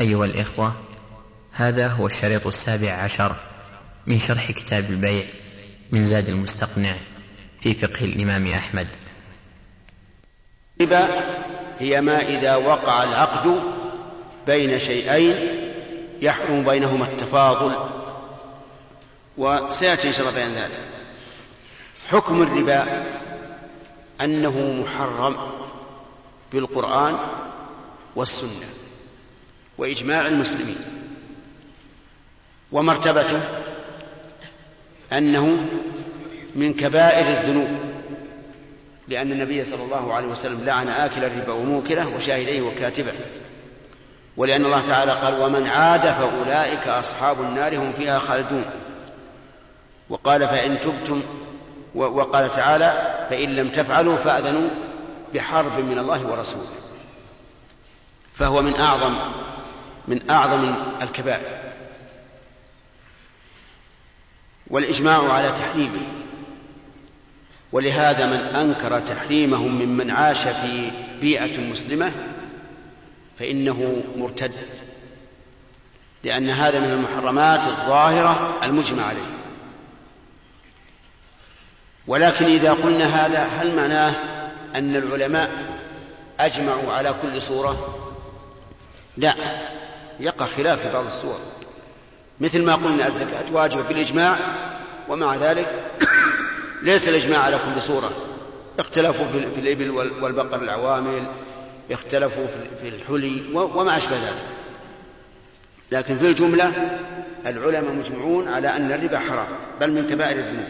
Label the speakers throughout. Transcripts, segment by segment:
Speaker 1: أيها الإخوة هذا هو الشريط السابع عشر من شرح كتاب البيع من زاد المستقنع في فقه الإمام أحمد.
Speaker 2: الربا هي ما إذا وقع العقد بين شيئين يحرم بينهما التفاضل. وسيأتي إن شاء الله بيان ذلك. حكم الربا أنه محرم بالقرآن والسنة. وإجماع المسلمين. ومرتبته أنه من كبائر الذنوب لأن النبي صلى الله عليه وسلم لعن آكل الربا وموكله وشاهديه وكاتبه. ولأن الله تعالى قال ومن عاد فأولئك أصحاب النار هم فيها خالدون وقال فإن تبتم وقال تعالى فإن لم تفعلوا فأذنوا بحرب من الله ورسوله فهو من أعظم من أعظم الكبائر. والإجماع على تحريمه. ولهذا من أنكر تحريمه ممن عاش في بيئة مسلمة فإنه مرتد. لأن هذا من المحرمات الظاهرة المجمع عليه. ولكن إذا قلنا هذا هل معناه أن العلماء أجمعوا على كل صورة؟ لا. يقع خلاف في بعض الصور. مثل ما قلنا الزكاة واجبة بالإجماع ومع ذلك ليس الإجماع على كل صورة. اختلفوا في الإبل والبقر العوامل اختلفوا في الحلي وما أشبه ذلك. لكن في الجملة العلماء مجمعون على أن الربا حرام بل من كبائر الذنوب.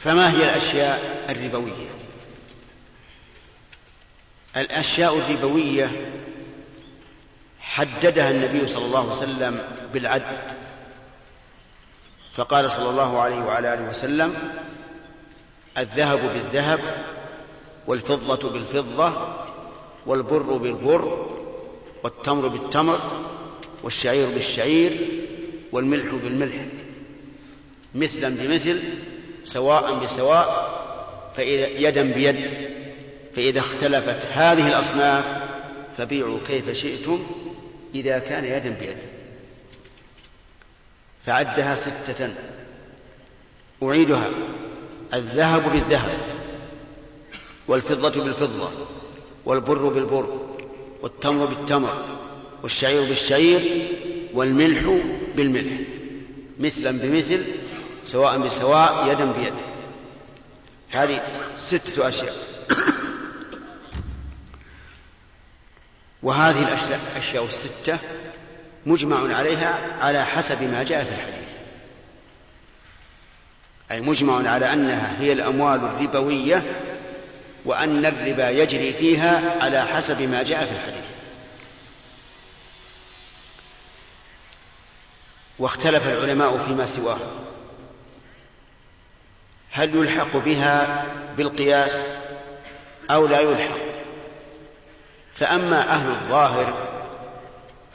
Speaker 2: فما هي الأشياء الربوية؟ الأشياء الربوية حددها النبي صلى الله عليه وسلم بالعد فقال صلى الله عليه وعلى آله وسلم الذهب بالذهب والفضة بالفضة والبر بالبر والتمر بالتمر والشعير بالشعير والملح بالملح مثلا بمثل سواء بسواء فإذا يدا بيد. فإذا اختلفت هذه الأصناف فبيعوا كيف شئتم إذا كان يدا بيد. فعدها ستة أعيدها الذهب بالذهب والفضة بالفضة والبر بالبر والتمر بالتمر والشعير بالشعير والملح بالملح مثلا بمثل سواء بسواء يدا بيد. هذه ستة أشياء. وهذه الأشياء الستة مجمع عليها على حسب ما جاء في الحديث. أي مجمع على أنها هي الأموال الربوية وأن الربا يجري فيها على حسب ما جاء في الحديث. واختلف العلماء فيما سواه. هل يلحق بها بالقياس أو لا يلحق؟ فأما أهل الظاهر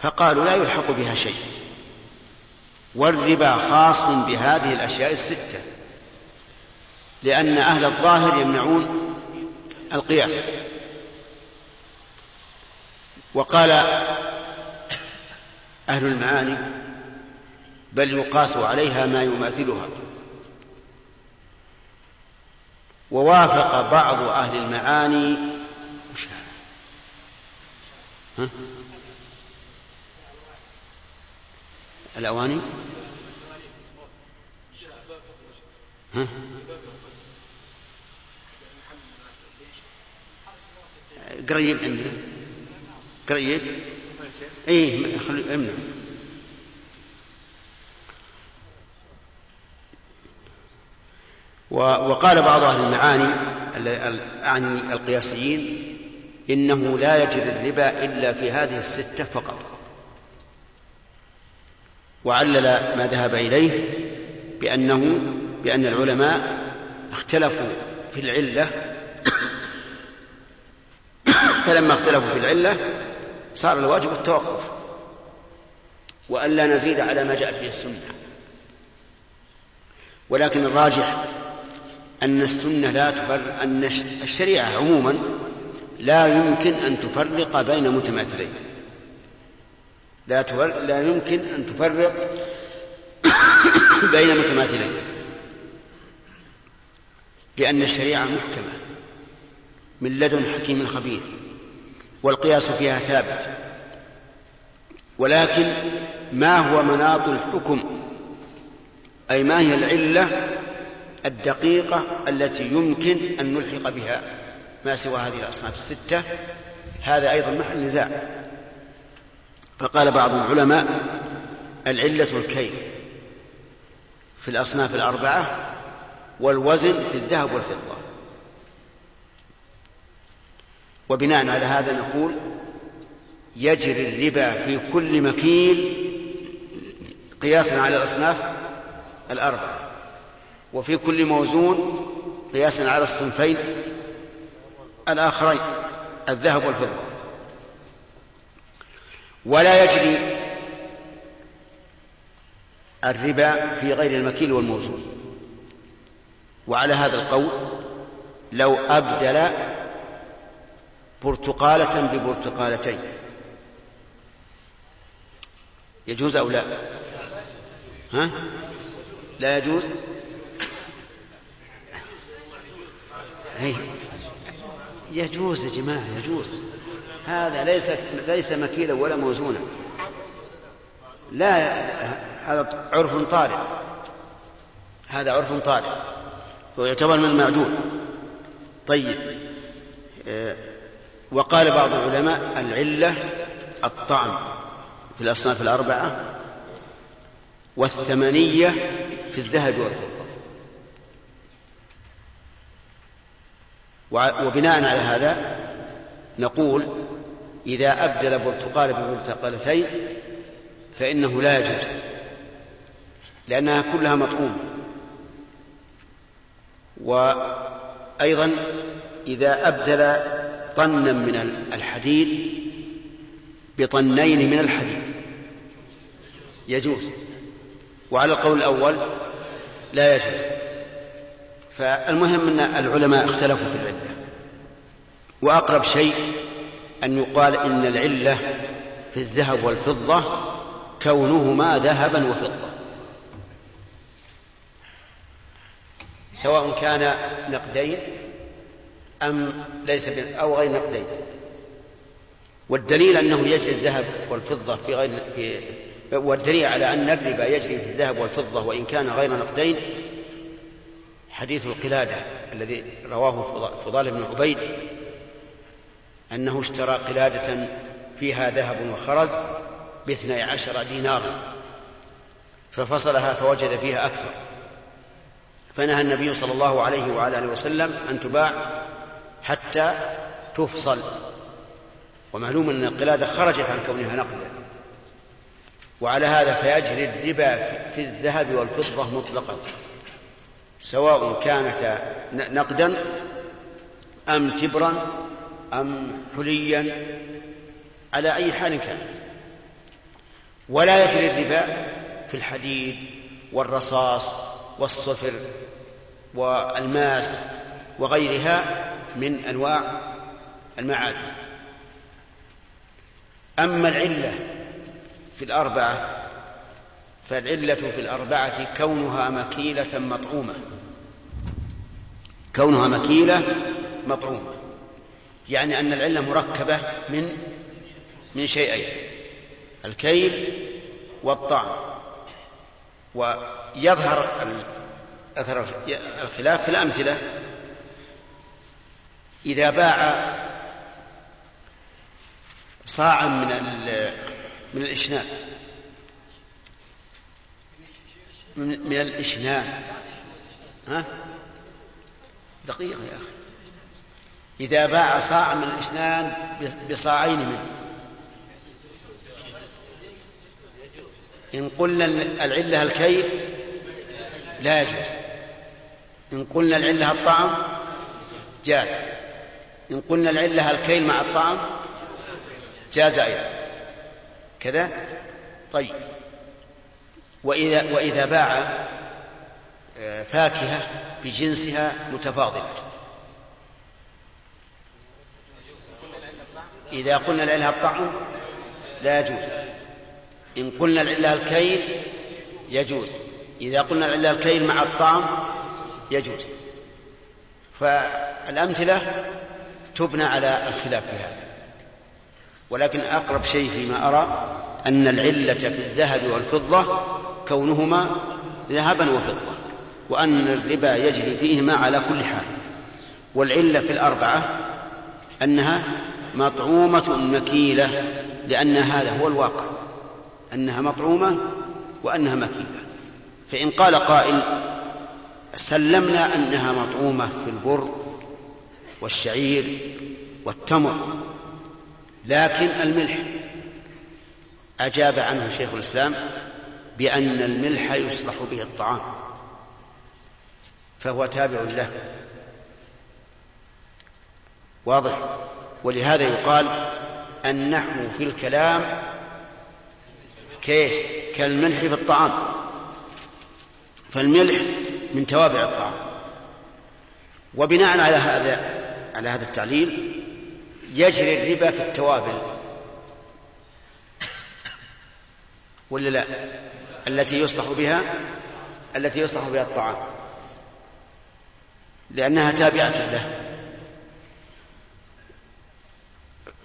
Speaker 2: فقالوا لا يلحق بها شيء. والربا خاص بهذه الأشياء الستة لأن أهل الظاهر يمنعون القياس. وقال أهل المعاني بل يقاس عليها ما يماثلها. ووافق بعض أهل المعاني وش الأواني؟ ها؟ قريب عندنا. قريب؟ اي خلي امنع. وقال بعض أهل المعاني اعني القياسيين إنه لا يجري الربا إلا في هذه الستة فقط. وعلل ما ذهب إليه بأنه بأن العلماء اختلفوا في العلة. فلما اختلفوا في العلة صار الواجب التوقف. والا نزيد على ما جاءت به السنة. ولكن الراجح أن السنة لا تفرق أن الشريعة عموما لا يمكن أن تفرق بين متماثلين. لا لا يمكن أن تفرق بين متماثلين. لأن الشريعة محكمة من لدن حكيم خبير والقياس فيها ثابت. ولكن ما هو مناط الحكم؟ أي ما هي العلة الدقيقة التي يمكن أن نلحق بها؟ ما سوى هذه الأصناف الستة هذا أيضا محل نزاع. فقال بعض العلماء العلة الكيل في الأصناف الأربعة والوزن في الذهب والفضة. وبناء على هذا نقول يجري الربا في كل مكيل قياسا على الأصناف الأربعة وفي كل موزون قياسا على الصنفين الآخرين الذهب والفضة. ولا يجري الربا في غير المكيل والموزون. وعلى هذا القول لو أبدل برتقالة ببرتقالتين. يجوز أو لا؟ ها؟ لا يجوز؟ هي. يجوز يا جماعة يجوز. هذا ليس ليس مكيلا ولا موزونا. لا هذا عرف طارئ. هذا عرف طارئ. ويعتبر من المعدود. طيب آه، وقال بعض العلماء العلة الطعم في الأصناف الأربعة والثمنية في الذهب والفضة. وبناء على هذا نقول إذا أبدل برتقال ببرتقالتين فإنه لا يجوز لأنها كلها مطعومة وأيضا إذا أبدل طنا من الحديد بطنين من الحديد. يجوز. وعلى القول الأول لا يجوز. فالمهم أن العلماء اختلفوا في العلة. وأقرب شيء أن يقال إن العلة في الذهب والفضة كونهما ذهبا وفضة. سواء كان نقدين أم ليس أو غير نقدين. والدليل أنه يجري الذهب والفضة في غير في والدليل على أن الربا يجري في الذهب والفضة وإن كان غير نقدين حديث القلادة الذي رواه فضال بن عبيد أنه اشترى قلادة فيها ذهب وخرز باثني عشر دينارا ففصلها فوجد فيها أكثر. فنهى النبي صلى الله عليه وعلى آله وسلم أن تباع حتى تفصل. ومعلوم أن القلادة خرجت عن كونها نقدا. وعلى هذا فيجري الربا في الذهب والفضة مطلقا. سواء كانتا نقدا أم تبرا أم حليا على أي حال كان ولا يجري الربا في الحديد والرصاص والصفر والماس وغيرها من أنواع المعادن. أما العلة في الأربعة فالعلة في الأربعة كونها مكيلة مطعومة. كونها مكيلة مطعومة. يعني أن العلة مركبة من من شيئين الكيل والطعم ويظهر أثر الخلاف في الأمثلة. إذا باع صاعا من من الإشنان من الإشنان ها؟ دقيقة يا أخي. إذا باع صاعا من الإشنان بصاعين منه. إن قلنا العلة الكيل لا يجوز. إن قلنا العلة الطعم جاز. إن قلنا العلة الكيل مع الطعم جاز أيضا. كذا؟ طيب. وإذا, وإذا باع فاكهة بجنسها متفاضلة. إذا قلنا العلة الطعم لا يجوز. إن قلنا العلة الكيل يجوز. إذا قلنا العلة الكيل مع الطعم يجوز. فالأمثلة تبنى على الخلاف في هذا. ولكن أقرب شيء فيما أرى أن العلة في الذهب والفضة كونهما ذهبا وفضة. وأن الربا يجري فيهما على كل حال. والعلة في الأربعة أنها مطعومة مكيلة لأن هذا هو الواقع. أنها مطعومة وأنها مكيلة. فإن قال قائل سلمنا أنها مطعومة في البر والشعير والتمر لكن الملح. أجاب عنه شيخ الإسلام بأن الملح يصلح به الطعام. فهو تابع له. واضح؟ ولهذا يقال النحو في الكلام كيف كالملح في الطعام. فالملح من توابع الطعام. وبناء على هذا على هذا التعليل يجري الربا في التوابل. ولا لا؟ التي يصلح بها التي يصلح بها الطعام. لأنها تابعة له.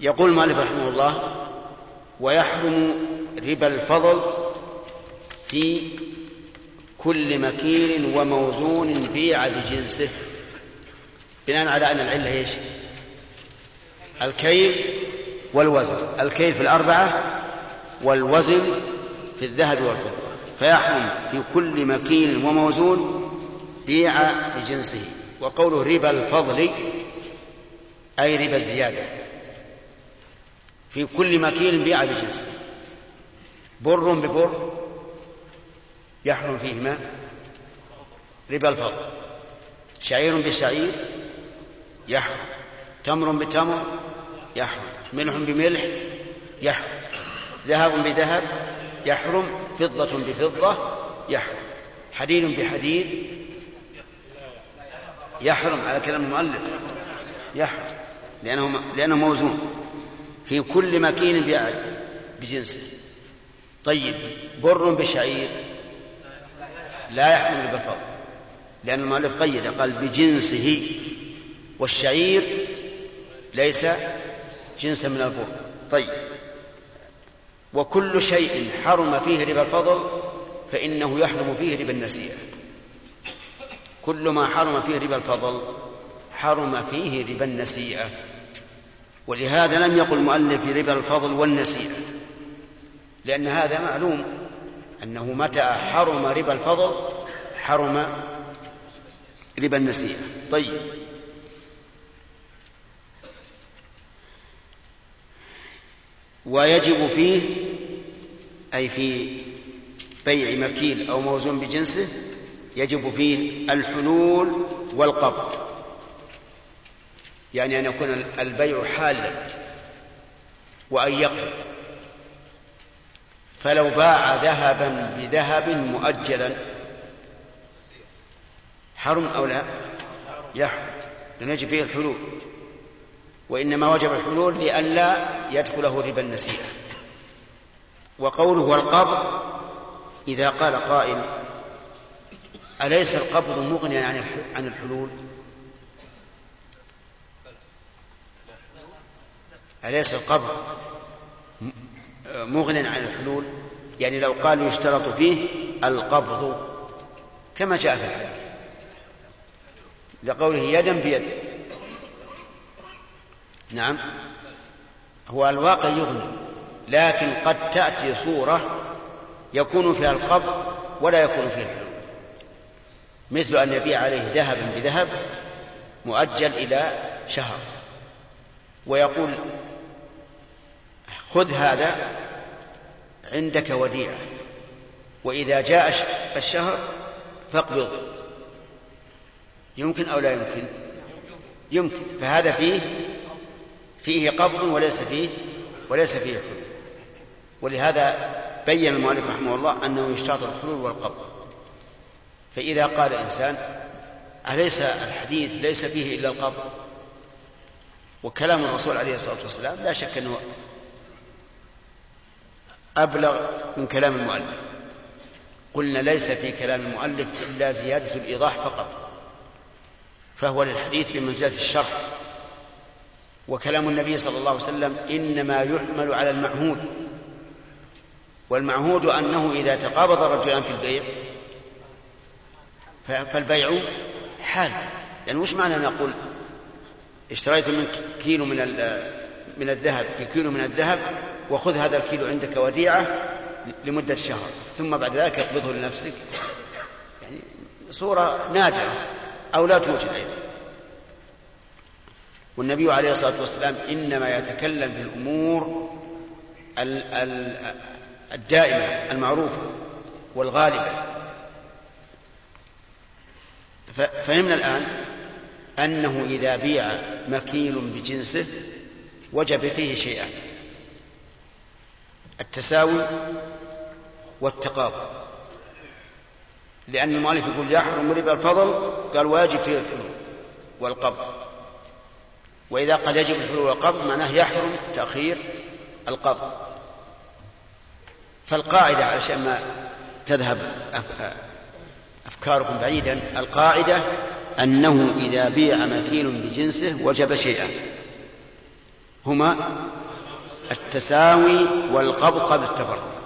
Speaker 2: يقول مالك رحمه الله ويحرم ربا الفضل في كل مكيل وموزون بيع بجنسه. بناء على أن العلة إيش؟ الكيل والوزن. الكيل في الأربعة والوزن في الذهب والفضة. فيحرم في كل مكيل وموزون بيع بجنسه. وقوله ربا الفضل أي ربا الزيادة. في كل مكيل بيع بجنسه بر ببر يحرم فيهما ربا الفضل. شعير بشعير يحرم تمر بتمر يحرم ملح بملح يحرم ذهب بذهب يحرم فضة بفضة يحرم حديد بحديد يحرم على كلام المؤلف. يحرم. لأنه لأنه موزون. في كل مكين بجنسه. طيب بر بشعير لا يحرم بالفضل لأن المؤلف قيد قال بجنسه. والشعير ليس جنسا من البر. طيب. وكل شيء حرم فيه ربا الفضل فإنه يحرم فيه ربا النسيئة. كل ما حرم فيه ربا الفضل حرم فيه ربا النسيئة ولهذا لم يقل المؤلف ربا الفضل والنسيئة لأن هذا معلوم أنه متى حرم ربا الفضل حرم ربا النسيئة. طيب. ويجب فيه أي في بيع مكيل أو موزون بجنسه يجب فيه الحلول والقبض يعني أن يكون البيع حالا وأن يقبض فلو باع ذهبا بذهب مؤجلا حرم أو لا؟ يحرم. لم يجب فيه الحلول. وإنما وجب الحلول لئلا يدخله ربا النسيئة وقوله والقبض إذا قال قائل أليس القبض مغنيا عن الحلول؟ أليس القبض مغنيا عن الحلول؟ يعني لو قال يشترط فيه القبض كما جاء في الحديث. لقوله يدا بيد. نعم. هو الواقع يغني لكن قد تأتي صورة يكون فيها القبض ولا يكون فيها الحلول. مثل أن يبيع عليه ذهبا بذهب مؤجل إلى شهر. ويقول خذ هذا عندك وديعة وإذا جاء الشهر فاقبض. يمكن أو لا يمكن؟ يمكن. فهذا فيه فيه قبض وليس فيه وليس فيه حلول. ولهذا بين المؤلف رحمه الله أنه يشترط الحلول والقبض. فإذا قال إنسان أليس الحديث ليس فيه إلا القبض وكلام الرسول عليه الصلاة والسلام لا شك أنه أبلغ من كلام المؤلف. قلنا ليس في كلام المؤلف إلا زيادة الإيضاح فقط فهو للحديث بمنزلة الشرح. وكلام النبي صلى الله عليه وسلم إنما يحمل على المعهود والمعهود أنه إذا تقابض الرجلان في البيع فالبيع حال. يعني وش معنى نقول اشتريت منك كيلو من من الذهب بكيلو من الذهب وخذ هذا الكيلو عندك وديعة لمدة شهر ثم بعد ذلك اقبضه لنفسك. يعني صورة نادرة أو لا توجد أيضا. والنبي عليه الصلاة والسلام إنما يتكلم في الأمور الدائمة المعروفة والغالبة. فهمنا الآن أنه إذا بيع مكيل بجنسه وجب فيه شيئان التساوي والتقابل لأن المؤلف يقول يحرم ربا الفضل قال واجب فيه الحلول والقبض. وإذا قال يجب الحلول والقبض معناه يحرم تأخير القبض. فالقاعدة علشان ما تذهب أفكاركم بعيدا القاعدة أنه إذا بيع مكيل بجنسه وجب شيئان هما التساوي والقبض قبل التفرق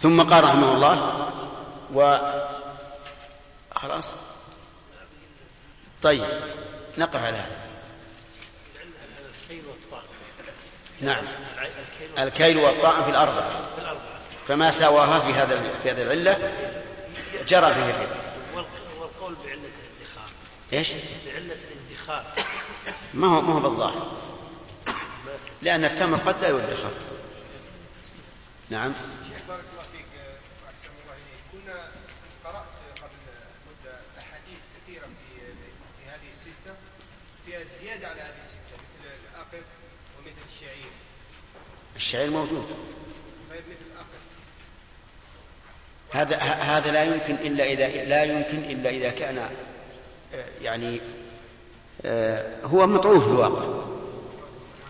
Speaker 2: ثم قال رحمه الله و خلاص؟ طيب نقف على هذا. نعم. الكيل والطعن في الأربعة. فما ساواها في هذا في هذه العلة؟ جرى فيه الربا.
Speaker 3: والقول بعلة الادخار
Speaker 2: إيش؟
Speaker 3: بعلة الادخار
Speaker 2: ما هو ما هو بالظاهر. لأن التمر قد لا يدخر. نعم.
Speaker 4: شيخ بارك الله فيك وأحسن الله إليك. كنا قرأت قبل مدة أحاديث كثيرة في في هذه الستة فيها زيادة على هذه الستة مثل الاقف ومثل الشعير.
Speaker 2: الشعير موجود
Speaker 4: طيب مثل الاقف
Speaker 2: هذا هذا لا يمكن إلا إذا لا يمكن إلا إذا كان آه، يعني آه، هو مطعوم في الواقع.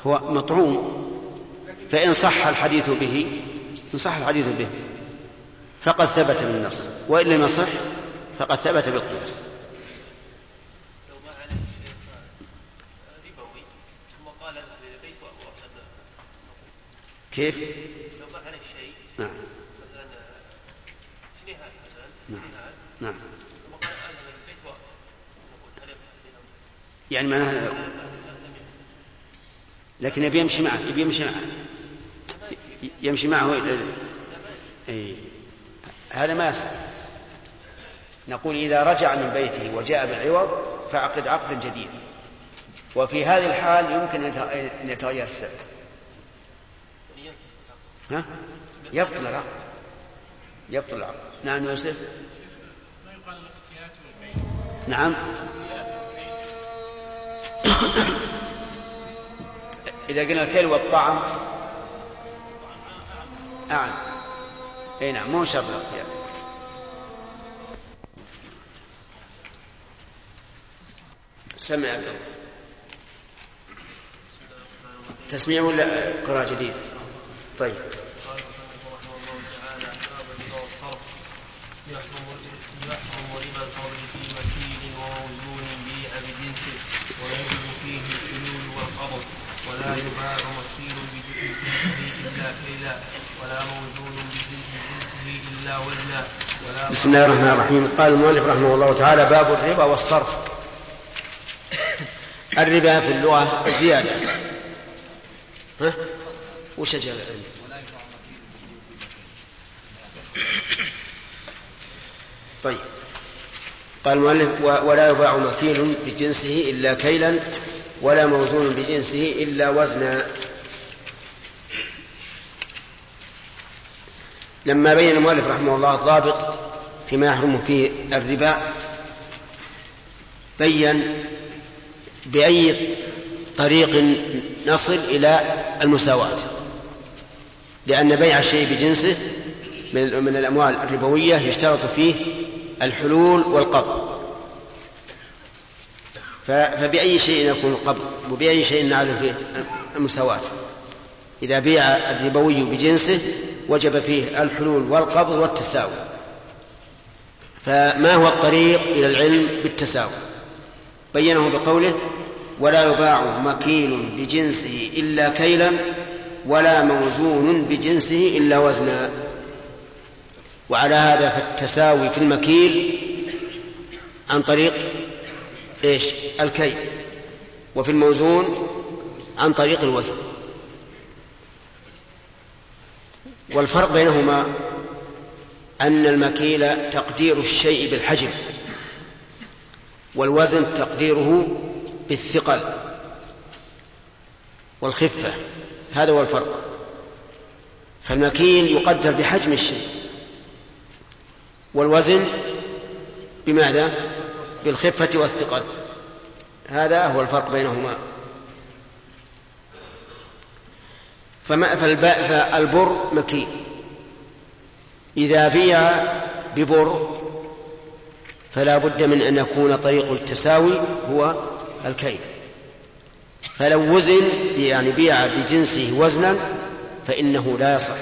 Speaker 2: هو مطعوم. فإن صح الحديث به إن صح الحديث به فقد ثبت بالنص. وإن لم يصح فقد ثبت بالقياس. كيف؟
Speaker 3: لو ما عليه شيء
Speaker 2: نعم
Speaker 3: مثلا جنيهات مثلا
Speaker 2: نعم. نعم. يعني معناها لكن يبي يمشي معه يبي يمشي معه. يمشي معه. أي. هذا ما يصح. نقول إذا رجع من بيته وجاء بالعوض فعقد عقدا جديدا وفي هذه الحال يمكن أن يتغير السبب. ها؟ يبطل العقد. يبطل العقد. نعم يوسف
Speaker 5: ما يقال الاقتيات والبيع؟
Speaker 2: نعم. إذا قلنا الكيل والطعم. أعلم أي نعم مو شرط الاختيار سمع عبد الله تسميع ولا قراءة جديد؟ طيب
Speaker 3: قال المصنف رحمه الله تعالى باب الربا والصرف يحرم يحرم ربا الفضل في مكيل وموزون بيع بجنسه ويجب فيه الحلول والقبض ولا يباع مكيل بجنسه الا كيلا ولا موزون بجنسه الا وزنا ولا
Speaker 2: بسم الله الرحمن الرحيم قال المؤلف رحمه الله تعالى باب الربا والصرف الربا في اللغة زيادة ها؟ وش جاء عندك؟ طيب. قال المؤلف ولا يباع مكيل بجنسه إلا كيلا ولا موزون بجنسه إلا وزنا. لما بين المؤلف رحمه الله الضابط فيما يحرم فيه الربا بين بأي طريق نصل إلى المساواة. لأن بيع الشيء بجنسه من الأموال الربوية يشترط فيه الحلول والقبض. فبأي شيء يكون القبض؟ وبأي شيء نعلم فيه المساواة؟ إذا بيع الربوي بجنسه وجب فيه الحلول والقبض والتساوي. فما هو الطريق إلى العلم بالتساوي؟ بينه بقوله ولا يباع مكيل بجنسه إلا كيلا ولا موزون بجنسه إلا وزنا. وعلى هذا فالتساوي في المكيل عن طريق إيش؟ الكيل وفي الموزون عن طريق الوزن. والفرق بينهما أن المكيل تقدير الشيء بالحجم والوزن تقديره بالثقل والخفة. هذا هو الفرق. فالمكيل يقدر بحجم الشيء. والوزن بماذا؟ بالخفة والثقل. هذا هو الفرق بينهما. فما فالبر مكيل إذا بيع ببر فلا بد من أن يكون طريق التساوي هو الكيل. فلو وزن يعني بيع بجنسه وزنا فإنه لا يصح.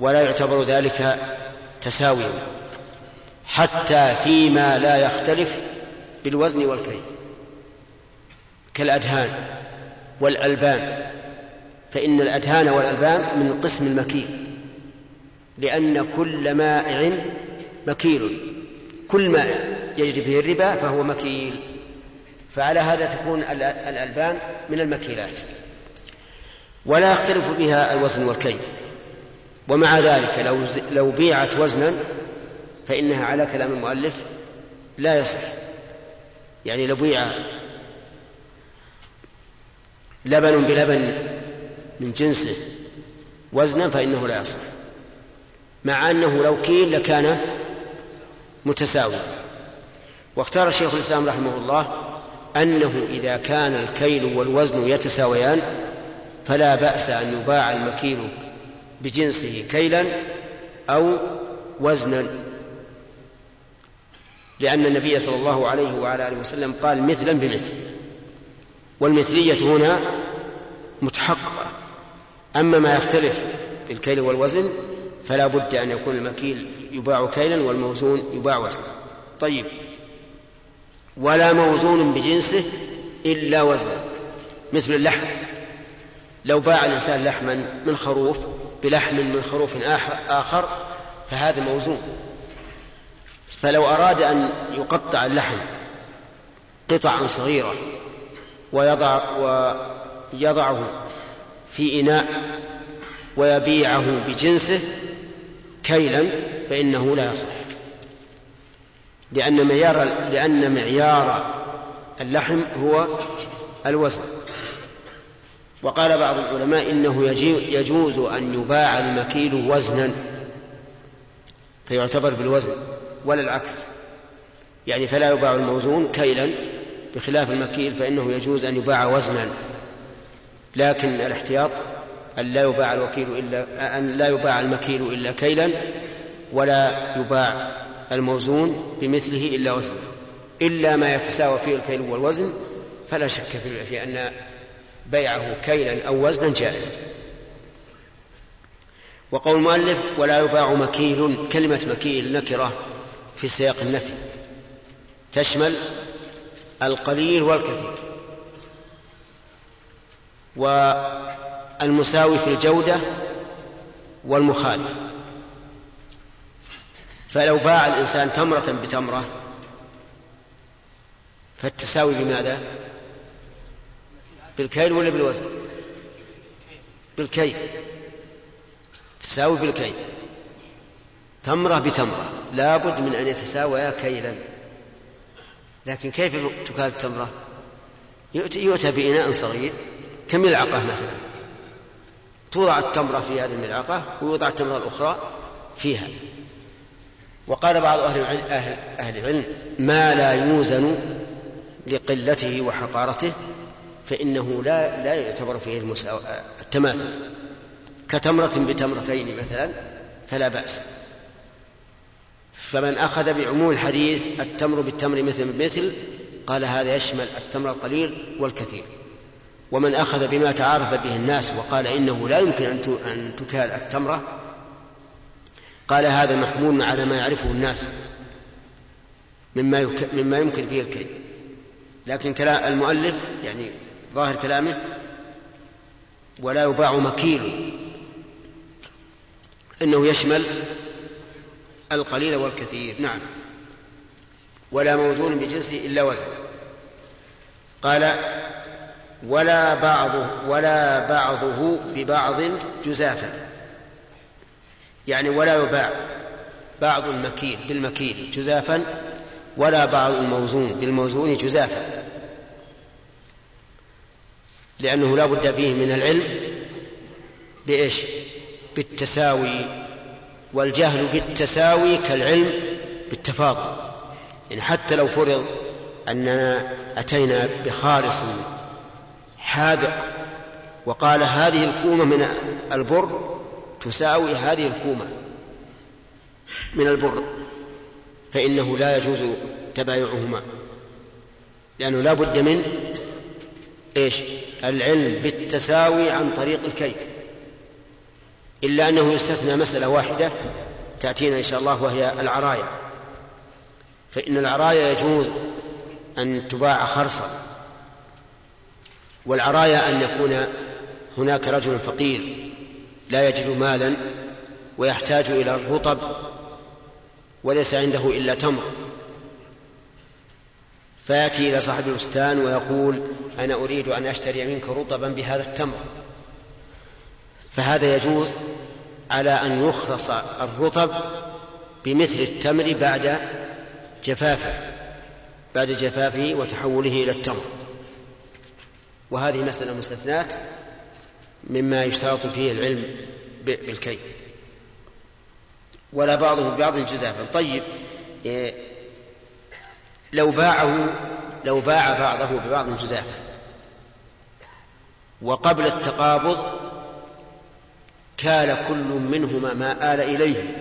Speaker 2: ولا يعتبر ذلك تساويا حتى فيما لا يختلف بالوزن والكيل كالأدهان والألبان. فإن الأدهان والألبان من قسم المكيل لأن كل مائع مكيل كل ماء يجري فيه الربا فهو مكيل. فعلى هذا تكون الألبان من المكيلات. ولا يختلف بها الوزن والكيل. ومع ذلك لو لو بيعت وزنا فإنها على كلام المؤلف لا يصح. يعني لو بيع لبن بلبن من جنسه وزنا فإنه لا يصح مع أنه لو كيل لكان متساويا. واختار شيخ الإسلام رحمه الله أنه إذا كان الكيل والوزن يتساويان فلا بأس أن يباع المكيل بجنسه كيلا أو وزنا. لأن النبي صلى الله عليه وعلى آله وسلم قال مثلا بمثل. والمثلية هنا متحققة أما ما يختلف بالكيل والوزن فلا بد أن يكون المكيل يباع كيلا والموزون يباع وزنا. طيب. ولا موزون بجنسه إلا وزنا. مثل اللحم. لو باع الإنسان لحما من خروف بلحم من خروف آخر فهذا موزون. فلو أراد أن يقطع اللحم قطعا صغيرة ويضع ويضعه في إناء ويبيعه بجنسه كيلا فإنه لا يصح. لأن معيار لأن معيار اللحم هو الوزن. وقال بعض العلماء إنه يجوز أن يباع المكيل وزنا فيعتبر بالوزن ولا العكس. يعني فلا يباع الموزون كيلا بخلاف المكيل فإنه يجوز أن يباع وزنا. لكن الاحتياط أن لا يباع الوكيل إلا أن لا يباع المكيل إلا كيلا ولا يباع الموزون بمثله إلا وزنا إلا ما يتساوى فيه الكيل والوزن فلا شك في أن بيعه كيلا أو وزنا جائز. وقول المؤلف ولا يباع مكيل كلمة مكيل نكرة في سياق النفي. تشمل القليل والكثير. والمساوي في الجودة والمخالف. فلو باع الإنسان تمرة بتمرة فالتساوي بماذا؟ بالكيل ولا بالوزن؟ بالكيل. تساوي بالكيل. تمرة بتمرة. لا بد من أن يتساويا كيلا. لكن كيف تكال التمرة؟ يؤتى بإناء صغير كملعقة مثلا. توضع التمرة في هذه الملعقة ويوضع التمرة الأخرى فيها. وقال بعض أهل العلم, أهل, أهل العلم ما لا يوزن لقلته وحقارته فإنه لا لا يعتبر فيه التماثل. كتمرة بتمرتين مثلا فلا بأس. فمن أخذ بعموم الحديث التمر بالتمر مثل بمثل قال هذا يشمل التمر القليل والكثير. ومن أخذ بما تعارف به الناس وقال إنه لا يمكن أن تكال التمرة قال هذا محمول على ما يعرفه الناس مما. مما يمكن فيه الكيل لكن كلام المؤلف يعني ظاهر كلامه ولا يباع مكيل. إنه يشمل القليل والكثير. نعم. ولا موزون بجنسه إلا وزن. قال ولا بعضه ولا بعضه ببعض جزافا. يعني ولا يباع بعض المكيل بالمكيل جزافا ولا بعض الموزون بالموزون جزافا. لأنه لا بد فيه من العلم بإيش؟ بالتساوي والجهل بالتساوي كالعلم بالتفاضل. يعني حتى لو فرض أننا أتينا بخالص حاذق وقال هذه الكومة من البر تساوي هذه الكومة من البر فإنه لا يجوز تبايعهما لأنه لا بد من إيش؟ العلم بالتساوي عن طريق الكيل إلا أنه يستثنى مسألة واحدة تأتينا إن شاء الله وهي العرايا. فإن العرايا يجوز أن تباع خرصا والعرايا أن يكون هناك رجل فقير لا يجد مالا ويحتاج إلى الرطب وليس عنده إلا تمر. فيأتي إلى صاحب البستان ويقول أنا أريد أن أشتري منك رطبا بهذا التمر. فهذا يجوز على أن يخرص الرطب بمثل التمر بعد جفافه بعد جفافه وتحوله إلى التمر. وهذه مسألة مستثنات مما يشترط فيه العلم بالكي ولا بعضه ببعض جزافا طيب إيه، لو باعه لو باع بعضه ببعض جزافا وقبل التقابض كال كل منهما ما آل إليه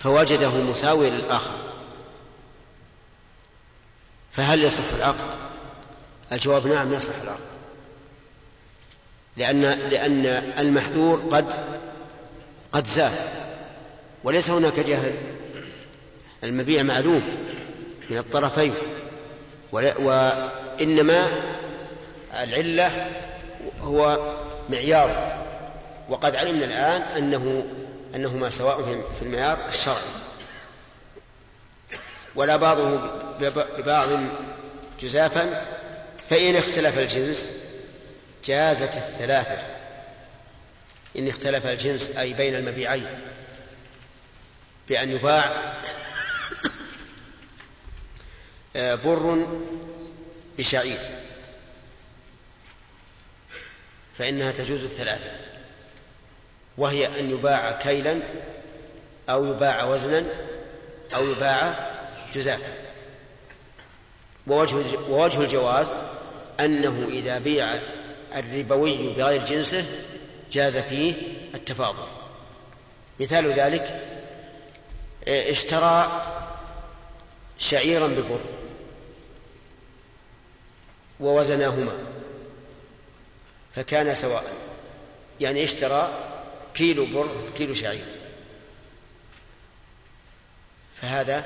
Speaker 2: فوجده مساويا للآخر. فهل يصح العقد؟ الجواب نعم يصح العقد. لأن لأن المحذور قد قد زاد وليس هناك جهل. المبيع معلوم. من الطرفين. وإنما العلة هو معيار. وقد علمنا الآن أنه أنهما سواء في المعيار الشرعي. ولا بعضه ببعض جزافا. فإن اختلف الجنس جازت الثلاثة. إن اختلف الجنس أي بين المبيعين بأن يباع بر بشعير. فإنها تجوز الثلاثة. وهي أن يباع كيلا أو يباع وزنا أو يباع جزافا. ووجه ووجه الجواز أنه إذا بيع الربوي بغير جنسه جاز فيه التفاضل. مثال ذلك اشترى شعيرا ببر ووزناهما فكان سواء يعني اشترى كيلو بر كيلو شعير فهذا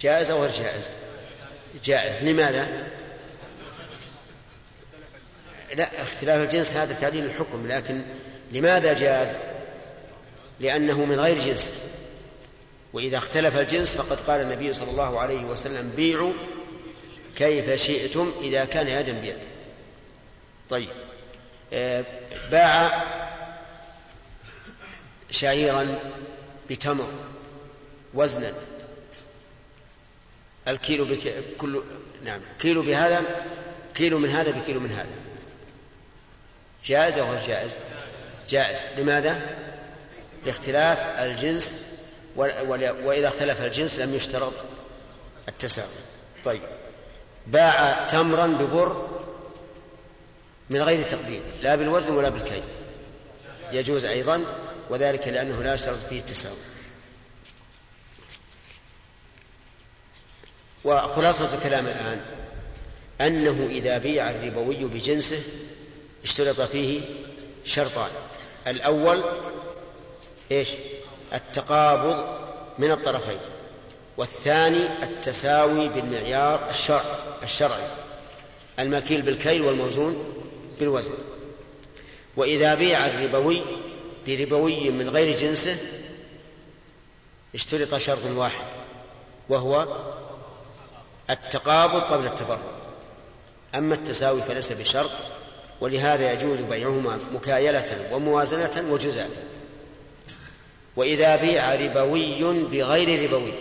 Speaker 2: جائز أو غير جائز؟ جائز لماذا؟ لا اختلاف الجنس هذا تعديل الحكم لكن لماذا جاز لأنه من غير جنس. وإذا اختلف الجنس فقد قال النبي صلى الله عليه وسلم بيعوا كيف شئتم إذا كان يدا بيد. طيب. آه، باع شعيرا بتمر وزنا. الكيلو بك... كل نعم. كيلو بهذا كيلو من هذا بكيلو من هذا. جائز أو غير جائز؟ جائز. لماذا؟ لاختلاف الجنس وإذا اختلف الجنس لم يشترط التساوي. طيب. باع تمرا ببر من غير تقدير لا بالوزن ولا بالكيل. يجوز أيضا وذلك لأنه لا يشترط فيه التساوي. وخلاصة الكلام الآن أنه إذا بيع الربوي بجنسه اشترط فيه شرطان. الأول إيش؟ التقابض من الطرفين والثاني التساوي بالمعيار الشرع الشرعي. المكيل بالكيل والموزون بالوزن. وإذا بيع الربوي بربوي من غير جنسه اشترط شرط واحد وهو التقابض قبل التفرق أما التساوي فليس بشرط ولهذا يجوز بيعهما مكايلة وموازنة وجزاء. وإذا بيع ربوي بغير ربوي.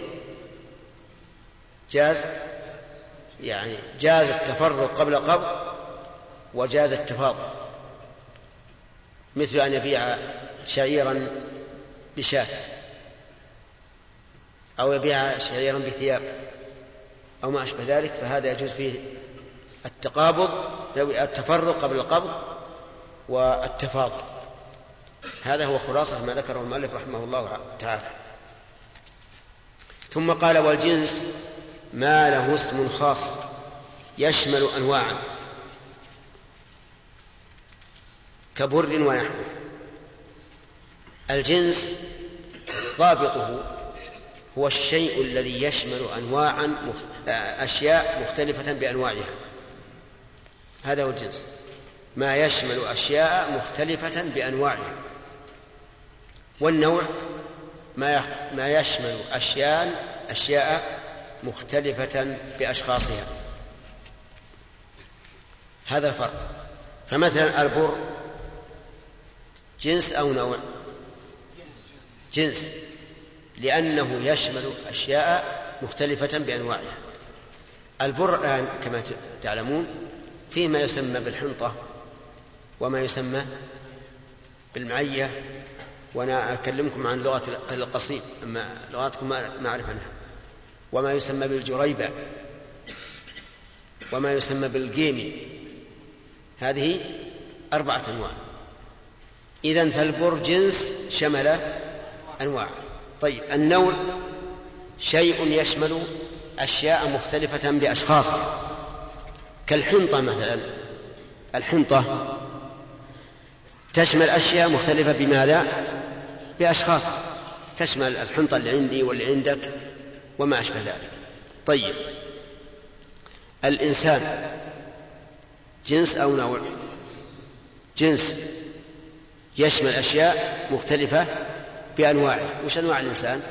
Speaker 2: جاز؟ يعني جاز التفرق قبل قبض وجاز التفاضل. مثل أن يبيع شعيرا بشاة أو يبيع شعيرا بثياب أو ما أشبه ذلك فهذا يجوز فيه التقابض التفرق قبل القبض والتفاضل. هذا هو خلاصة ما ذكره المؤلف رحمه الله تعالى. ثم قال والجنس ما له اسم خاص يشمل أنواعا كبر ونحوه الجنس ضابطه هو الشيء الذي يشمل أنواعا أشياء مختلفة بأنواعها. هذا هو الجنس. ما يشمل أشياء مختلفة بأنواعها. والنوع ما ما يشمل أشياء أشياء مختلفة بأشخاصها. هذا الفرق. فمثلا البر جنس أو نوع؟ جنس. لأنه يشمل أشياء مختلفة بأنواعها. البر الآن كما تعلمون فيه ما يسمى بالحنطة وما يسمى بالمعية وأنا أكلمكم عن لغة القصيم أما لغاتكم ما أعرف عنها. وما يسمى بالجريبة. وما يسمى بالجيمي. هذه أربعة أنواع. إذا فالبر جنس شمل أنواع. طيب النوع شيء يشمل أشياء مختلفة بأشخاصها كالحنطة مثلا. الحنطة تشمل أشياء مختلفة بماذا؟ بأشخاص. تشمل الحنطة اللي عندي واللي عندك وما أشبه ذلك. طيب. الإنسان. جنس أو نوع؟ جنس. يشمل أشياء مختلفة بأنواعه وش أنواع الإنسان؟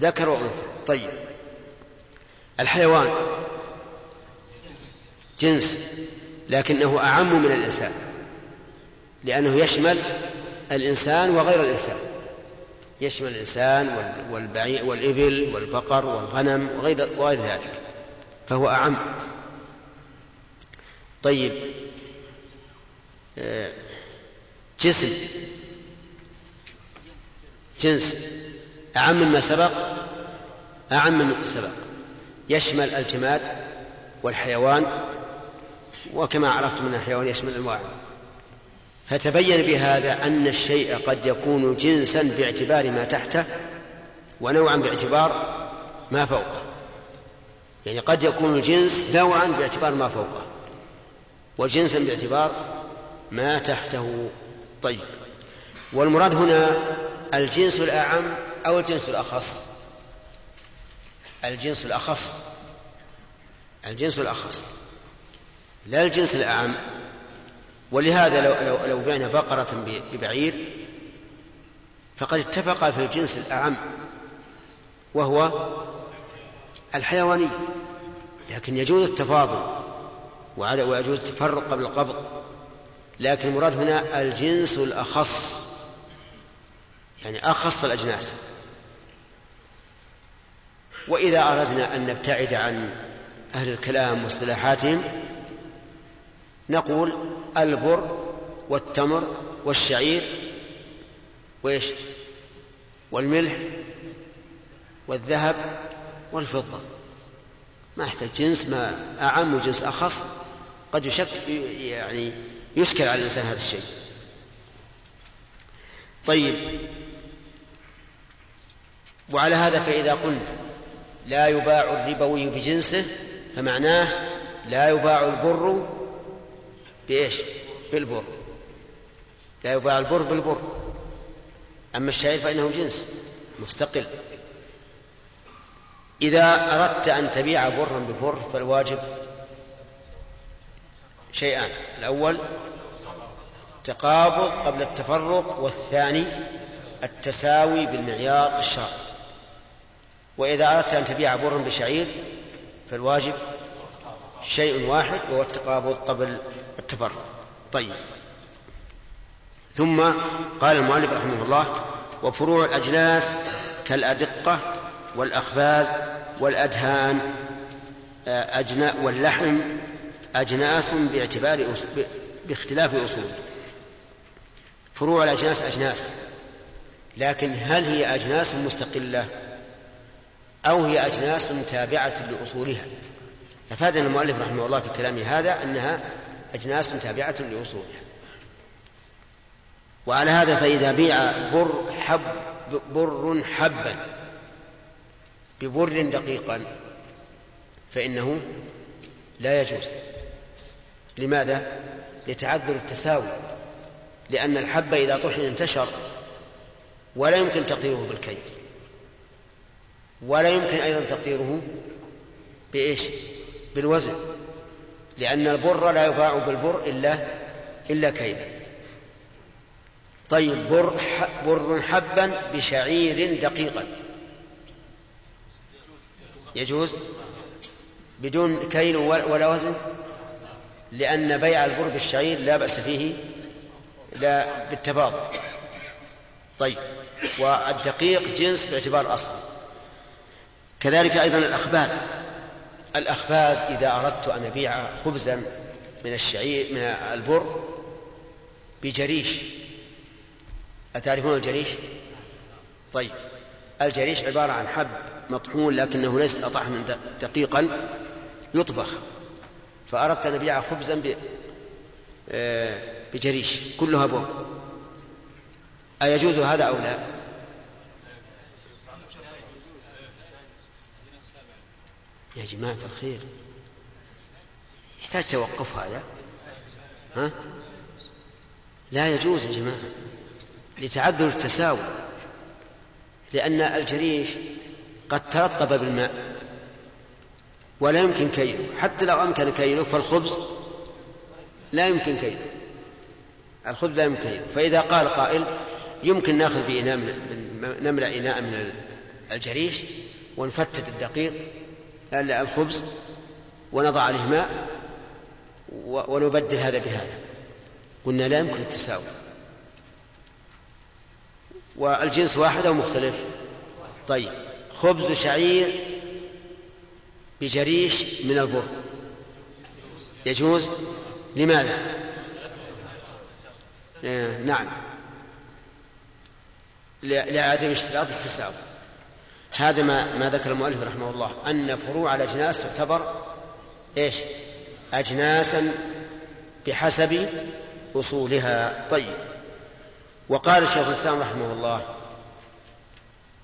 Speaker 2: ذكر وأنثى. طيب. الحيوان. جنس. لكنه أعم من الإنسان. لأنه يشمل الإنسان وغير الإنسان. يشمل الإنسان والبعير والإبل والبقر والغنم وغير, وغير ذلك. فهو أعم. طيب. آه، جسم. جنس. أعم مما سبق؟ أعم مما سبق. يشمل الجماد والحيوان وكما عرفت من الحيوان يشمل أنواع فتبين بهذا أن الشيء قد يكون جنسا باعتبار ما تحته ونوعا باعتبار ما فوقه. يعني قد يكون الجنس نوعا باعتبار ما فوقه وجنسا باعتبار ما تحته. طيب والمراد هنا الجنس الأعم أو الجنس الأخص؟ الجنس الأخص الجنس الأخص لا الجنس الأعم. ولهذا لو, لو, لو بعنا بقرة ببعير فقد اتفق في الجنس الأعم وهو الحيواني لكن يجوز التفاضل ويجوز التفرق قبل القبض لكن المراد هنا الجنس الأخص يعني أخص الأجناس. وإذا أردنا أن نبتعد عن أهل الكلام واصطلاحاتهم نقول البر والتمر والشعير وإيش؟ والملح والذهب والفضة. ما يحتاج جنس ما أعم وجنس أخص قد يشك يعني يشكل على الإنسان هذا الشيء. طيب. وعلى هذا فإذا قلنا لا يباع الربوي بجنسه فمعناه لا يباع البر بإيش؟ بالبر. لا يباع البر بالبر. أما الشعير فإنه جنس مستقل. إذا أردت أن تبيع برا ببر فالواجب شيئان. الأول تقابض قبل التفرق والثاني التساوي بالمعيار الشرعي وإذا أردت أن تبيع برا بشعير فالواجب شيء واحد وهو التقابض قبل التفرق طيب. ثم قال المؤلف رحمه الله وفروع الأجناس كالأدقة والأخباز والأدهان آه، أجناء واللحم أجناس باعتبار باختلاف أصول فروع الأجناس أجناس لكن هل هي أجناس مستقلة أو هي أجناس تابعة لأصولها؟ أفادنا المؤلف رحمه الله في كلامه هذا أنها أجناس تابعة لأصولها. وعلى هذا فإذا بيع بر حب بر حبا ببر دقيقا فإنه لا يجوز. لماذا؟ لتعذر التساوي. لأن الحب إذا طحن انتشر ولا يمكن تقديره بالكيل. ولا يمكن أيضا تقديره بإيش؟ بالوزن. لأن البر لا يباع بالبر إلا إلا كيلا طيب بر بر حبا بشعير دقيقا. يجوز؟ بدون كيل ولا وزن؟ لأن بيع البر بالشعير لا بأس فيه لا بالتفاضل طيب والدقيق جنس باعتبار أصل كذلك أيضا الأخباز الأخباز إذا أردت أن أبيع خبزا من الشعير من البر بجريش أتعرفون الجريش؟ طيب الجريش عبارة عن حب مطحون لكنه ليس طحنا دقيقا يطبخ فأردت أن أبيع خبزا آه، بجريش كلها بر أيجوز هذا أو لا؟ يا جماعة الخير. يحتاج توقف هذا؟ ها؟ لا يجوز يا جماعة. لتعذر التساوي. لأن الجريش قد ترطب بالماء. ولا يمكن كيله. حتى لو أمكن كيله فالخبز لا يمكن كيله. الخبز لا يمكن كيله. فإذا قال قائل يمكن نأخذ بإناء من نملأ إناء من الجريش ونفتت الدقيق الخبز ونضع عليه ماء ونبدل هذا بهذا. قلنا لا يمكن التساوي. والجنس واحد أو مختلف؟ طيب. خبز شعير بجريش من البر. يجوز؟ لماذا؟ آه نعم. لعدم اشتراط التساوي. هذا ما ما ذكر المؤلف رحمه الله. أن فروع الأجناس تعتبر إيش؟ أجناسا بحسب أصولها. طيب. وقال الشيخ الإسلام رحمه الله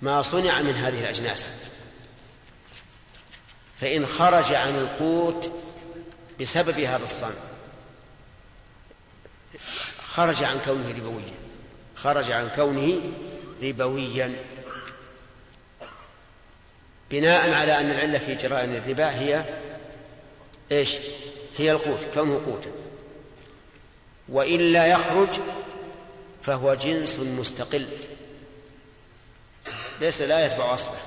Speaker 2: ما صنع من هذه الأجناس. فإن خرج عن القوت بسبب هذا الصنع. خرج عن كونه ربويا. خرج عن كونه ربويا. بناء على أن العلة في جراء الربا هي إيش؟ هي القوت كونه قوتا. وإلا يخرج فهو جنس مستقل. ليس لا يتبع أصله.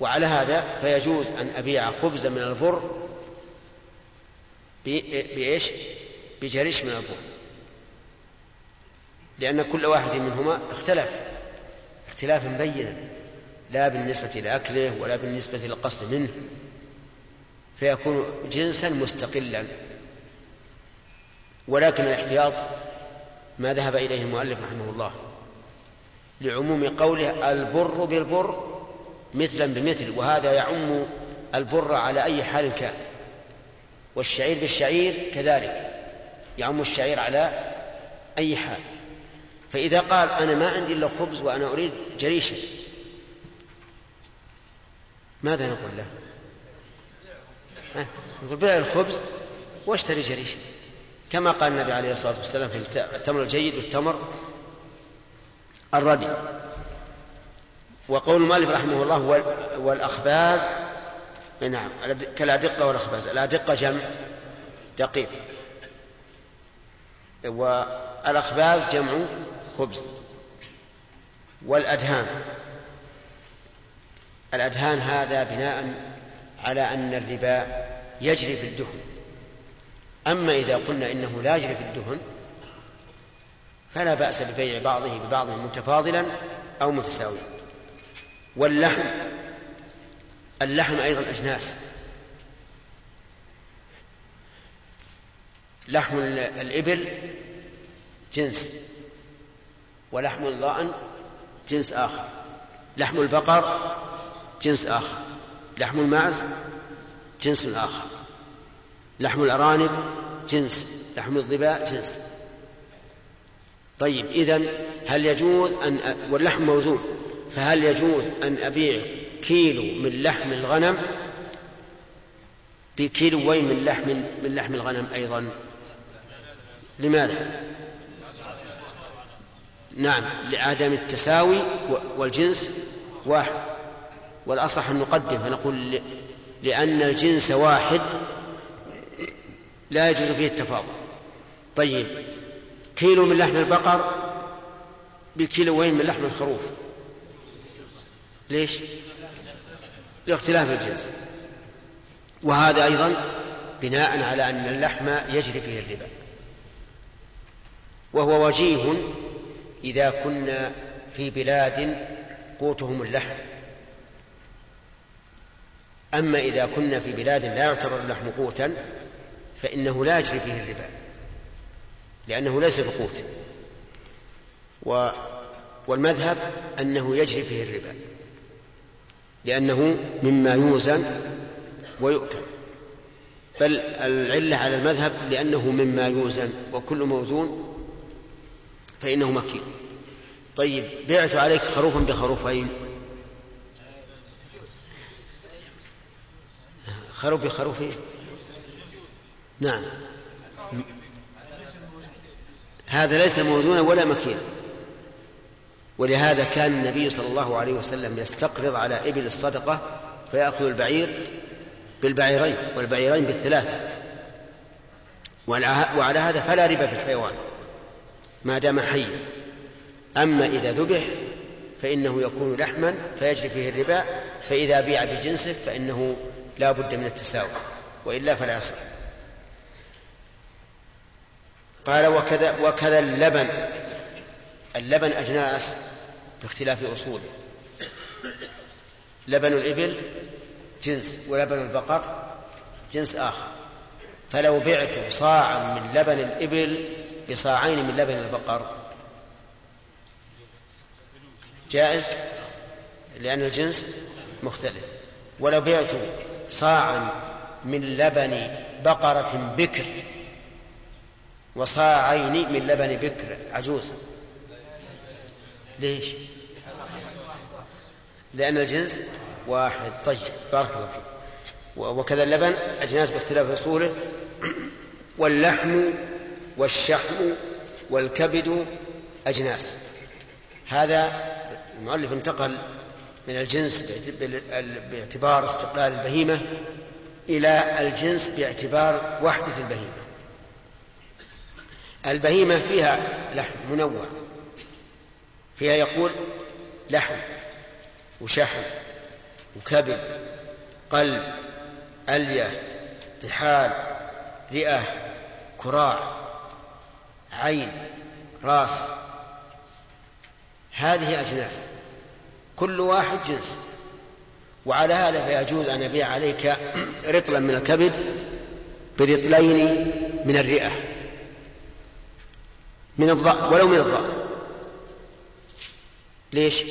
Speaker 2: وعلى هذا فيجوز أن أبيع خبزا من البر بإيش؟ بجريش من البر. لأن كل واحد منهما اختلف. اختلافا بينا لا بالنسبة لأكله ولا بالنسبة للقصد منه فيكون جنسا مستقلا. ولكن الاحتياط ما ذهب إليه المؤلف رحمه الله لعموم قوله البر بالبر مثلا بمثل وهذا يعم البر على أي حال كان. والشعير بالشعير كذلك يعم الشعير على أي حال. فإذا قال أنا ما عندي إلا خبز وأنا أريد جريشة ماذا نقول له؟ نقول بيع الخبز واشتري جريشة. كما قال النبي عليه الصلاة والسلام في التمر الجيد والتمر الردي. وقول المؤلف رحمه الله والأخباز نعم كالأدقة والأخباز. الأدقة جمع دقيق. والأخباز جمع خبز والأدهان. الأدهان هذا بناء على أن الربا يجري في الدهن. أما إذا قلنا إنه لا يجري في الدهن فلا بأس ببيع بعضه ببعض متفاضلا أو متساويا. واللحم اللحم أيضا أجناس. لحم الإبل جنس. ولحم الضأن جنس آخر. لحم البقر جنس آخر. لحم الماعز جنس آخر. لحم الأرانب جنس. لحم الظباء جنس. طيب إذا هل يجوز أن واللحم موزون فهل يجوز أن أبيع كيلو من لحم الغنم؟ بكيلوين من لحم من لحم الغنم أيضا. لماذا؟ نعم لعدم التساوي والجنس واحد. والأصح أن نقدم فنقول لأن الجنس واحد لا يجوز فيه التفاضل طيب كيلو من لحم البقر بكيلوين من لحم الخروف. ليش؟ لاختلاف الجنس. وهذا أيضا بناء على أن اللحم يجري فيه الربا. وهو وجيه إذا كنا في بلاد قوتهم اللحم. أما إذا كنا في بلاد لا يعتبر اللحم قوتا فإنه لا يجري فيه الربا لأنه ليس بقوت. و والمذهب أنه يجري فيه الربا لأنه مما يوزن ويؤكل. بل العلة على المذهب لأنه مما يوزن وكل موزون فإنه مكين. طيب بعت عليك خروفا بخروفين. خروف بخروفين؟ نعم. هذا ليس موزونا ولا مكينا ولهذا كان النبي صلى الله عليه وسلم يستقرض على إبل الصدقة فيأخذ البعير بالبعيرين والبعيرين بالثلاثة. وعلى هذا فلا ربا في الحيوان. ما دام حيا. أما إذا ذبح فإنه يكون لحما فيجري فيه الربا فإذا بيع بجنسه فإنه لا بد من التساوي وإلا فلا يصح. قال وكذا وكذا اللبن. اللبن أجناس باختلاف أصوله. لبن الإبل جنس ولبن البقر جنس آخر. فلو بعت صاعا من لبن الإبل بصاعين من لبن البقر. جائز؟ لأن الجنس مختلف. ولو بعت صاعا من لبن بقرة بكر وصاعين من لبن بكر عجوز. ليش؟ لأن الجنس واحد. طيب بارك الله فيك. وكذا اللبن أجناس باختلاف أصوله. واللحم والشحم والكبد أجناس. هذا المؤلف انتقل من الجنس باعتبار استقلال البهيمة إلى الجنس باعتبار وحدة البهيمة. البهيمة فيها لحم منوع فيها يقول لحم وشحم وكبد قلب ألية طحال رئة كراع. عين راس. هذه أجناس. كل واحد جنس. وعلى هذا فيجوز أن أبيع عليك رطلا من الكبد برطلين من الرئة. من الضأن ولو من الضأن ليش؟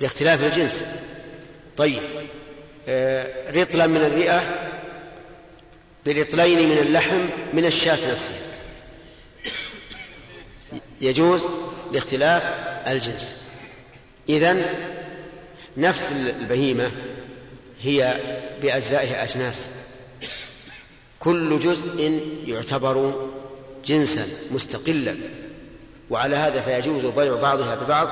Speaker 2: لاختلاف الجنس. طيب آه رطلا من الرئة بالإطلين من اللحم من الشاة نفسها يجوز لاختلاف الجنس. إذن نفس البهيمة هي بأجزائها أجناس. كل جزء يعتبر جنسا مستقلا. وعلى هذا فيجوز بيع بعضها ببعض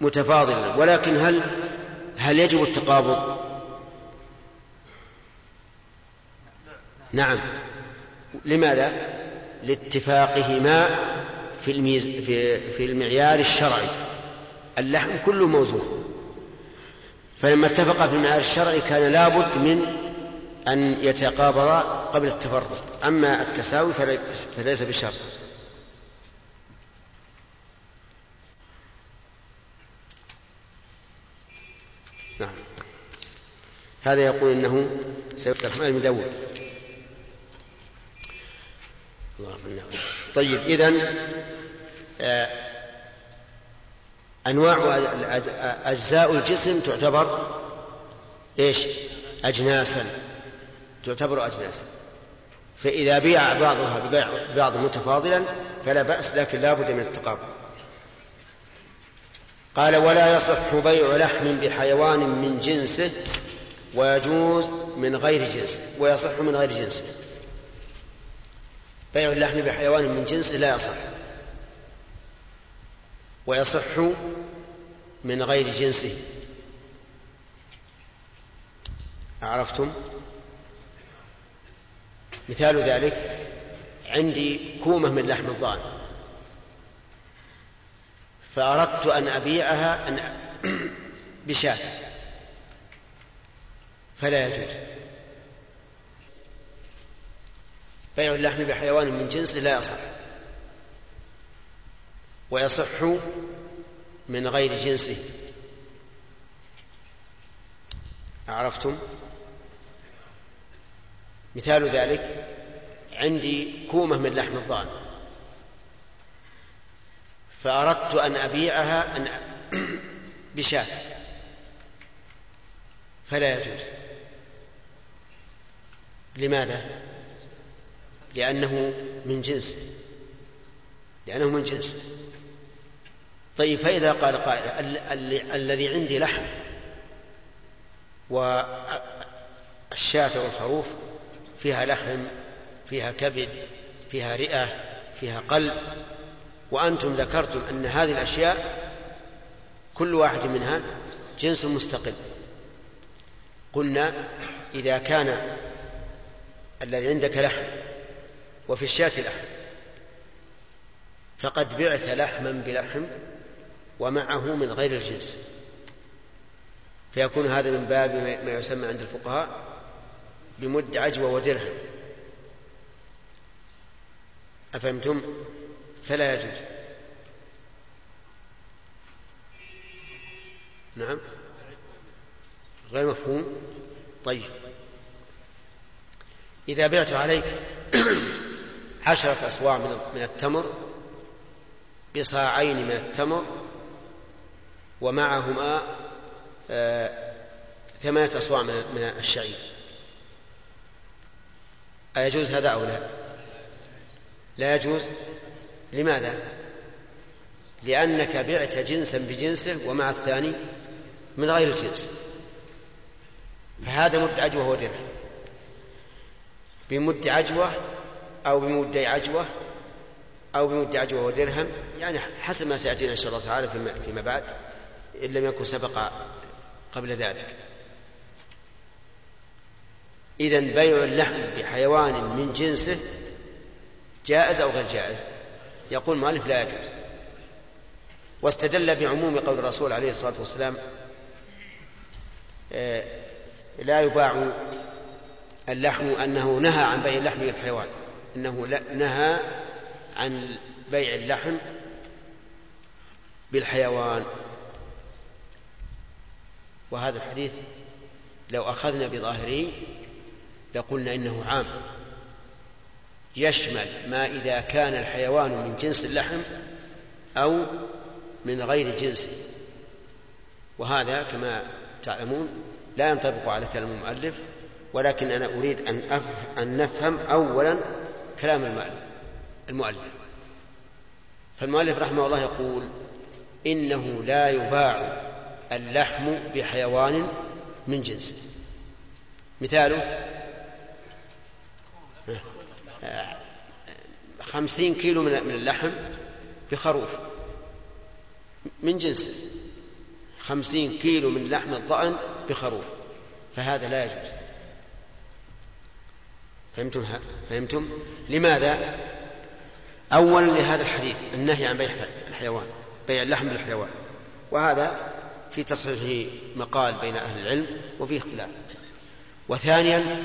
Speaker 2: متفاضلا. ولكن هل هل يجب التقابض؟ نعم. لماذا؟ لاتفاقهما في الميز في في المعيار الشرعي. اللحم كله موزون. فلما اتفق في المعيار الشرعي كان لابد من أن يتقابضا قبل التفرق أما التساوي فليس بشرط. نعم. هذا يقول إنه سيد الرحمن بن طيب اذا آه، أنواع اجزاء الجسم تعتبر إيش؟ اجناسا. تعتبر اجناسا. فإذا بيع بعضها ببيع بعض متفاضلا فلا بأس لكن لا بد من التقابل قال ولا يصح بيع لحم بحيوان من جنسه ويجوز من غير جنسه. ويصح من غير جنسه. بيع اللحم بحيوان من جنسه لا يصح. ويصح من غير جنسه. عرفتم؟ مثال ذلك عندي كومة من لحم الضأن. فأردت أن أبيعها بشاة. فلا يجوز. بيع اللحم بحيوان من جنسه لا يصح. ويصح من غير جنسه. عرفتم؟ مثال ذلك عندي كومة من لحم الضأن. فأردت أن أبيعها أن بشاة. فلا يجوز. لماذا؟ لأنه من جنس لأنه من جنس طيب فإذا قال قائل الذي عندي لحم والشاة والخروف فيها لحم فيها كبد فيها رئة فيها قلب وأنتم ذكرتم أن هذه الأشياء كل واحد منها جنس مستقل. قلنا إذا كان الذي عندك لحم وفي الشاة لحم. فقد بعت لحما بلحم ومعه من غير الجنس. فيكون هذا من باب ما يسمى عند الفقهاء بمد عجوة ودرهم. أفهمتم؟ فلا يجوز. نعم. غير مفهوم؟ طيب. إذا بعت عليك عشرة أصواع من التمر بصاعين من التمر ومعهما آه ثمانية أصواع من الشعير. أيجوز هذا أو لا؟ لا يجوز. لماذا؟ لأنك بعت جنسا بجنسه ومع الثاني من غير الجنس فهذا مد عجوة ودرهم بمد عجوة أو بمد عجوة أو بمد عجوة ودرهم يعني حسب ما سيأتينا إن شاء الله تعالى فيما بعد إن لم يكن سبق قبل ذلك. إذا بيع اللحم بحيوان من جنسه جائز أو غير جائز؟ يقول مالك لا يجوز. واستدل بعموم قول الرسول عليه الصلاة والسلام آه، لا يباع اللحم أنه نهى عن بيع اللحم للحيوان. أنه نهى عن بيع اللحم بالحيوان وهذا الحديث لو أخذنا بظاهره لقلنا إنه عام يشمل ما إذا كان الحيوان من جنس اللحم أو من غير جنسه وهذا كما تعلمون لا ينطبق على كلام المؤلف ولكن أنا أريد أن. أن نفهم أولا كلام المؤلف. المؤلف. فالمؤلف رحمه الله يقول إنه لا يباع اللحم بحيوان من جنسه مثاله؟ خمسين كيلو من اللحم بخروف. من جنسه خمسين كيلو من لحم الضأن بخروف. فهذا لا يجوز. فهمتم فهمتم؟ لماذا؟ اولا لهذا الحديث النهي عن بيع الحيوان بيع اللحم بالحيوان. وهذا في تصحيحه مقال بين أهل العلم وفيه اختلاف. وثانيا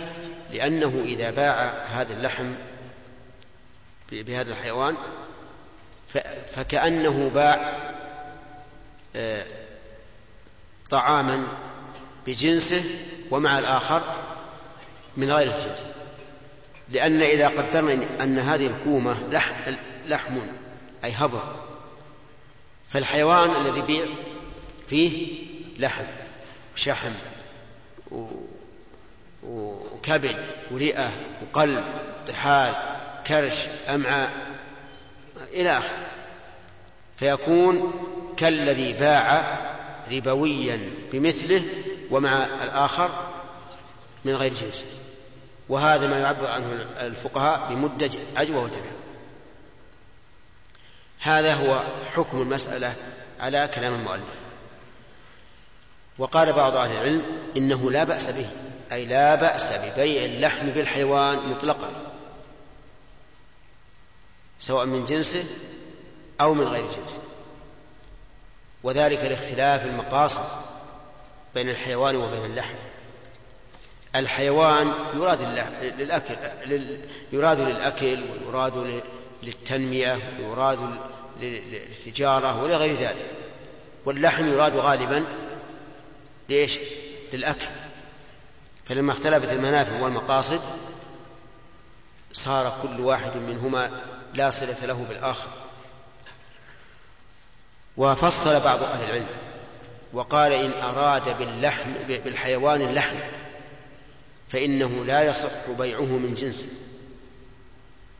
Speaker 2: لأنه إذا باع هذا اللحم بهذا الحيوان فكأنه باع آه، طعاما بجنسه ومع الآخر من غير الجنس. لأن إذا قدرنا أن هذه الكومة لحم, لحم أي هبر فالحيوان الذي يبيع فيه لحم وشحم وكبد ورئة وقلب طحال كرش أمعاء إلى آخره. فيكون كالذي باع ربويا بمثله ومع الآخر من غير جنسه وهذا ما يعبر عنه الفقهاء بمدة أجوى وتنهى هذا هو حكم المسألة على كلام المؤلف. وقال بعض أهل العلم إنه لا بأس به أي لا بأس ببيع اللحم بالحيوان مطلقا سواء من جنسه أو من غير جنسه. وذلك لاختلاف المقاصد بين الحيوان وبين اللحم. الحيوان يراد للأكل يراد للأكل ويراد للتنمية ويراد للتجارة ولغير ذلك. واللحم يراد غالبا ليش؟ للأكل. فلما اختلفت المنافع والمقاصد صار كل واحد منهما لا صلة له بالآخر. وفصل بعض أهل العلم وقال إن أراد باللحم بالحيوان اللحم فإنه لا يصح بيعه من جنسه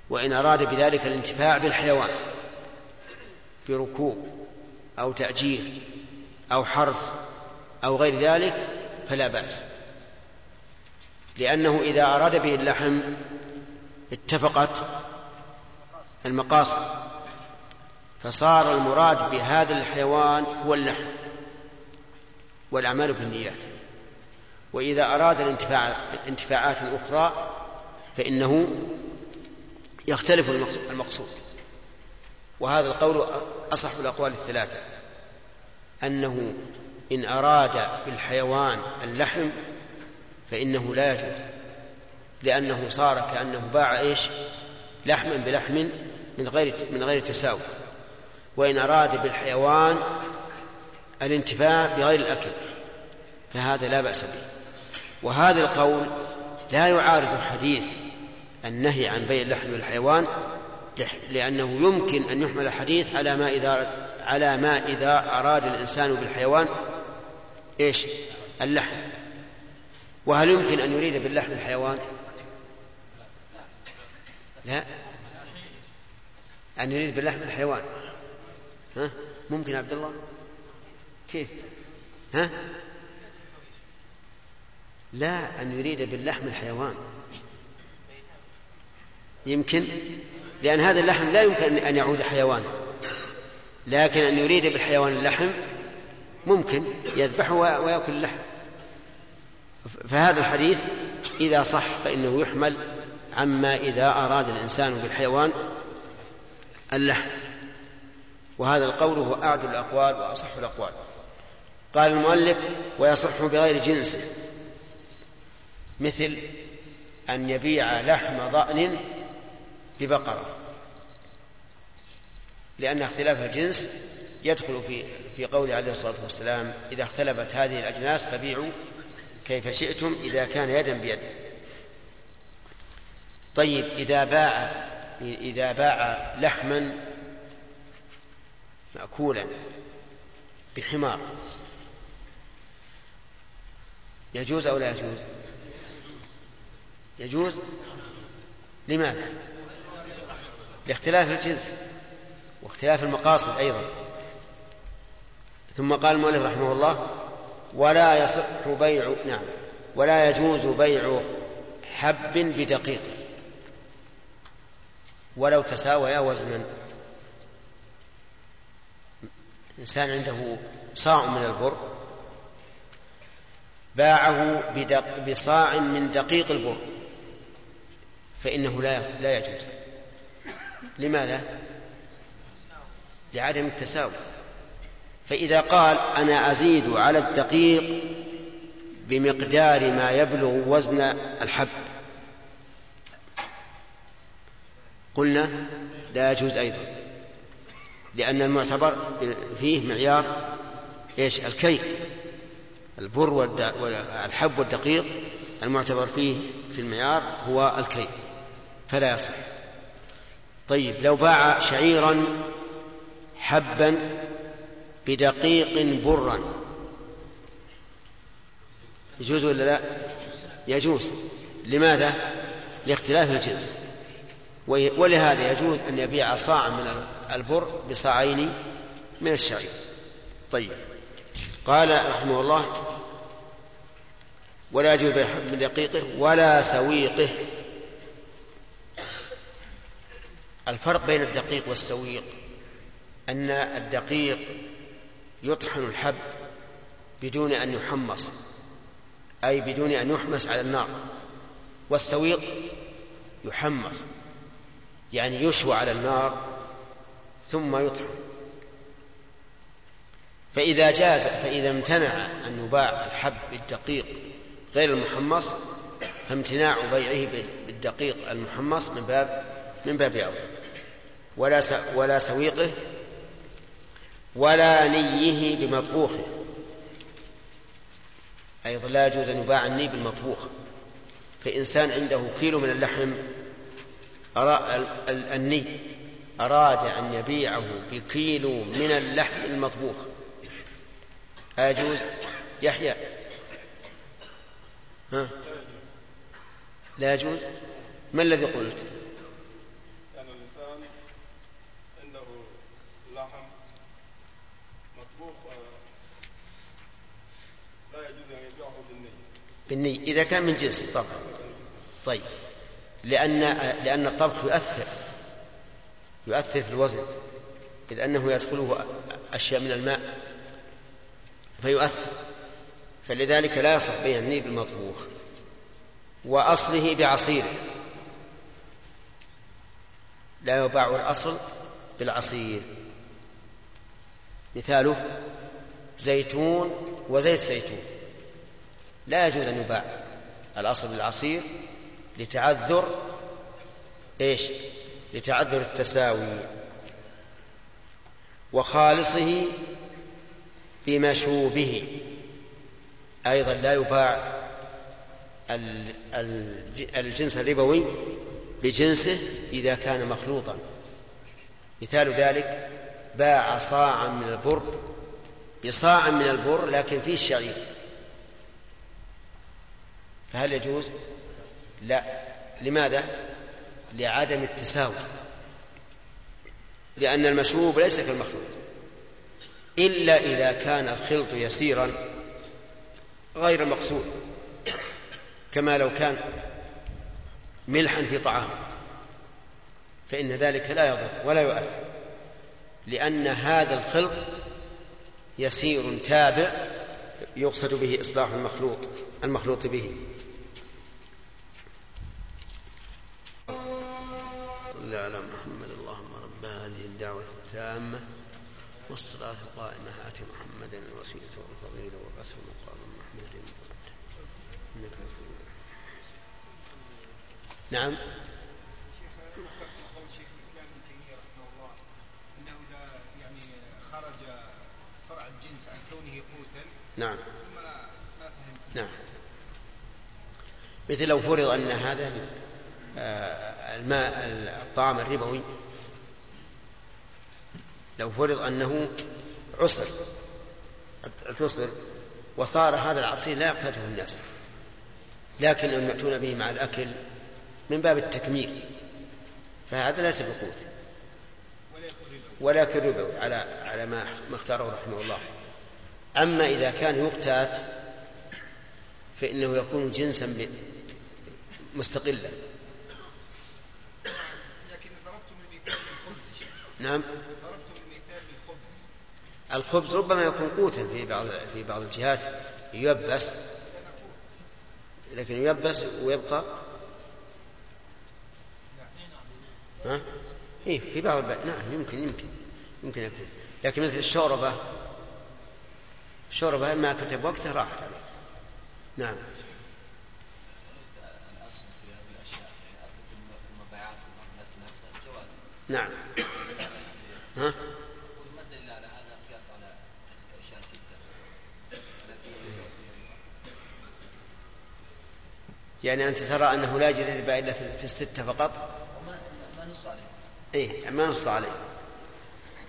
Speaker 2: وإن أراد بذلك الانتفاع بالحيوان بركوب أو تأجير أو حرث أو غير ذلك فلا بأس. لأنه إذا أراد به اللحم اتفقت المقاصد فصار المراد بهذا الحيوان هو اللحم والأعمال بالنيات. وإذا أراد الانتفاع انتفاعات أخرى فإنه يختلف المقصود وهذا القول أصح الأقوال الثلاثة. أنه إن أراد بالحيوان اللحم فإنه لا يجوز لأنه صار كأنه باع إيش؟ لحما بلحم من غير من غير تساوي. وإن أراد بالحيوان الانتفاع بغير الأكل فهذا لا بأس به. وهذا القول لا يعارض حديث النهي عن بيع اللحم بالحيوان لأنه يمكن أن يحمل الحديث على ما إذا على ما إذا أراد الإنسان بالحيوان إيش؟ اللحم. وهل يمكن أن يريد باللحم الحيوان؟ لا. أن يريد باللحم الحيوان. ها؟ ممكن عبد الله؟ كيف؟ ها؟ لا أن يريد باللحم الحيوان. يمكن؟ لأن هذا اللحم لا يمكن أن يعود حيوانا لكن أن يريد بالحيوان اللحم ممكن يذبحه ويأكل اللحم. فهذا الحديث إذا صح فإنه يحمل عما إذا أراد الإنسان بالحيوان اللحم. وهذا القول هو أعدل الأقوال وأصح الأقوال. قال المؤلف ويصح بغير جنسه. مثل أن يبيع لحم ضأن ببقرة لأن اختلاف الجنس يدخل في في قول عليه الصلاة والسلام إذا اختلفت هذه الأجناس فبيعوا كيف شئتم إذا كان يدا بيد. طيب إذا باع إذا باع لحما مأكولا بحمار يجوز أو لا يجوز؟ يجوز؟ لماذا؟ لاختلاف الجنس واختلاف المقاصد أيضا. ثم قال المؤلف رحمه الله ولا يصح بيع نعم ولا يجوز بيع حب بدقيق. ولو تساويا وزنا إنسان عنده صاع من البر باعه بصاع من دقيق البر. فإنه لا لا يجوز. لماذا؟ لعدم التساوي. فإذا قال أنا أزيد على الدقيق بمقدار ما يبلغ وزن الحب. قلنا لا يجوز أيضا. لأن المعتبر فيه معيار إيش؟ الكي البر والحب والدقيق. المعتبر فيه في المعيار هو الكي فلا يصح. طيب لو باع شعيرا حبا بدقيق برا يجوز ولا لا؟ يجوز. لماذا؟ لاختلاف الجنس. ولهذا يجوز أن يبيع صاعا من البر بصاعين من الشعير. طيب. قال رحمه الله ولا يجوز بيع من دقيقه ولا سويقه الفرق بين الدقيق والسويق أن الدقيق يطحن الحب بدون أن يحمص أي بدون أن يحمس على النار والسويق يحمص يعني يشوى على النار ثم يطحن. فإذا جاز فإذا امتنع أن يباع الحب بالدقيق غير المحمص فامتناع بيعه بالدقيق المحمص من باب من باب أولى ولا ولا سويقه ولا نيه بمطبوخه. أيضا لا يجوز أن يباع الني بالمطبوخ. فإنسان عنده كيلو من اللحم الني أراد أن يبيعه بكيلو من اللحم المطبوخ. أيجوز يحيى. ها؟ لا يجوز؟ ما الذي قلت
Speaker 6: يعني الإنسان عنده لحم مطبوخ لا يجوز أن يبيعه بالني
Speaker 2: بالني إذا كان من جنس طبعا طيب. لأن لأن الطبخ يؤثر. يؤثر في الوزن. إذ أنه يدخله أشياء من الماء. فيؤثر. فلذلك لا يصح بيع الني بالمطبوخ. وأصله بعصيره لا يباع الأصل بالعصير. مثاله زيتون وزيت زيتون. لا يجوز أن يباع. الأصل بالعصير لتعذر إيش؟ لتعذر التساوي وخالصه بمشوبه أيضا لا يباع الجنس الربوي بجنسه إذا كان مخلوطا. مثال ذلك باع صاعا من البر بصاع من البر لكن فيه الشعير. فهل يجوز؟ لا. لماذا؟ لعدم التساوي. لأن المشروب ليس كالمخلوط إلا إذا كان الخلط يسيرا غير مقصود. كما لو كان ملحا في طعام. فإن ذلك لا يضر ولا يؤثر. لأن هذا الخلط يسير تابع يقصد به إصلاح المخلوط المخلوط به. صل على محمد اللهم رب هذه الدعوة التامة والصلاة القائمة. آت محمدا الوسيلة والفضيلة وبعثه مقام محمود إنك نعم
Speaker 4: قول شيخ الاسلام ابن تيميه رحمه الله. انه اذا يعني خرج فرع الجنس عن كونه قوتا
Speaker 2: نعم.
Speaker 4: ثم ما فهمت
Speaker 2: نعم. مثل لو فرض أن هذا الماء الطعام الربوي لو فرض أنه عسر تصر وصار هذا العصير لا يقتاته الناس لكنهم يأتون به مع الأكل من باب التكميل فهذا ليس بقوت. ولكن ربوي على على ما ما اختاره رحمه الله. أما إذا كان يقتات فإنه يكون جنسا مستقلا
Speaker 4: لكن ضربتم المثال بالخبز يا شيخ.
Speaker 2: نعم. الخبز ربما يكون قوتا في بعض في بعض الجهات ييبس. لكن ييبس ويبقى. ها؟ إيه في بعض الب... نعم يمكن يمكن يمكن يكون. لكن مثل الشوربة الشوربة ما كتب وقته راحت عليه. نعم. نعم. ها؟ يعني أنت ترى أنه لا يجري الربا إلا في الستة فقط؟
Speaker 7: ما نص عليه
Speaker 2: إيه ما نص عليه.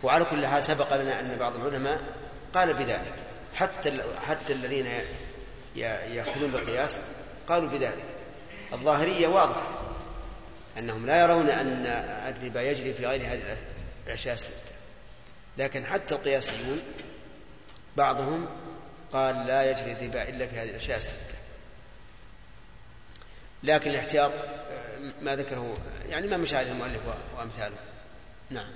Speaker 2: وعلى كل حال سبق لنا أن بعض العلماء قال بذلك. حتى حتى الذين يأخذون بالقياس قالوا بذلك. الظاهرية واضحة أنهم لا يرون أن الربا يجري في غير هذه الأشياء الستة لكن حتى القياسيون بعضهم قال لا يجري الربا إلا في هذه الأشياء الستة لكن الاحتياط ما ذكره يعني ما مشاهد المؤلف وأمثاله. نعم.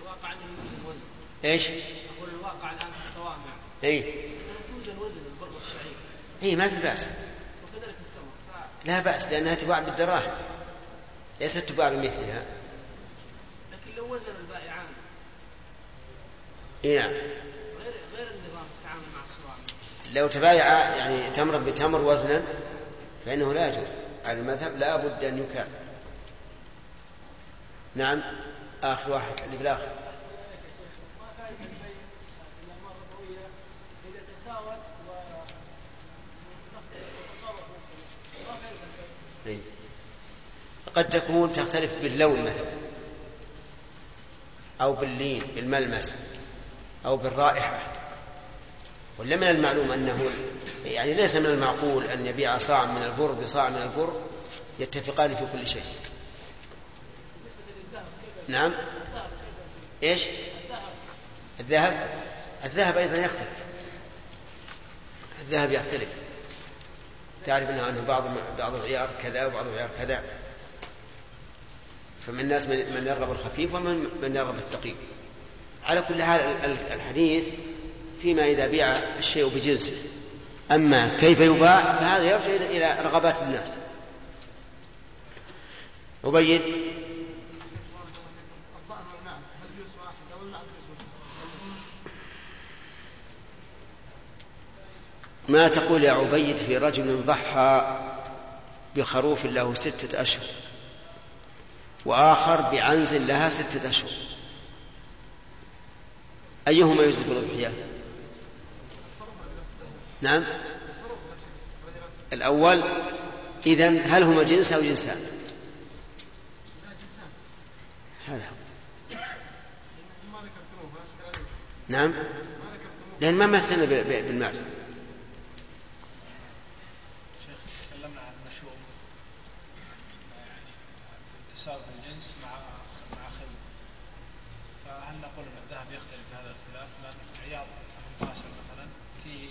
Speaker 5: الواقع يوزن وزن
Speaker 2: إيش؟
Speaker 5: يقول الواقع الآن في الصوامع
Speaker 2: اي
Speaker 5: توزن وزن البر والشعير
Speaker 2: اي ما في بأس.
Speaker 5: وكذلك
Speaker 2: لا بأس لأنها تباع بالدراهم. ليست تباع بمثلها.
Speaker 5: لكن لو وزن البائعان
Speaker 2: نعم
Speaker 5: غير غير النظام التعامل مع الصوامع
Speaker 2: لو تبايع يعني تمرا بتمر وزنا فإنه لا يجوز. على المذهب لا بد أن يكال نعم. آخر واحد اللي بالآخر
Speaker 5: ما فائدة البيع الأعمال الربوية إذا تساوت ونفس التصرف نفسه ما فائدة البيع
Speaker 2: إيه. قد تكون تختلف باللون مثلا أو باللين بالملمس أو بالرائحة. ولا من المعلوم أنه يعني ليس من المعقول أن يبيع صاع من البر بصاع من البر يتفقان في كل شيء. نعم. إيش؟ الذهب. الذهب أيضا يختلف. الذهب يختلف. تعرف إنه انه بعض بعض العيار كذا وبعض العيار كذا. فمن الناس من يرغب الخفيف ومن من يرغب الثقيل. على كل حال ال- ال- الحديث فيما إذا بيع الشيء بجنسه. أما كيف يباع فهذا يرجع إلى رغبات الناس. عبيد
Speaker 4: الظاهر والمعنى هل جزء واحد أو المعنى جزء
Speaker 2: ما تقول يا عبيد في رجل ضحى بخروف له ستة أشهر وآخر بعنز لها ستة أشهر. أيهما يجزي الأضحية؟ نعم. الأول إذن هل هما جنس أو جنسان؟ هذا نعم. لأن ما مثلنا ب- ب- بالمال
Speaker 5: شيخ تكلمنا عن المشوم يعني تساوي الجنس مع مع خل فهل نقول أن الذهب يختلف في هذا الاختلاف لأن عيار 18 مثلا في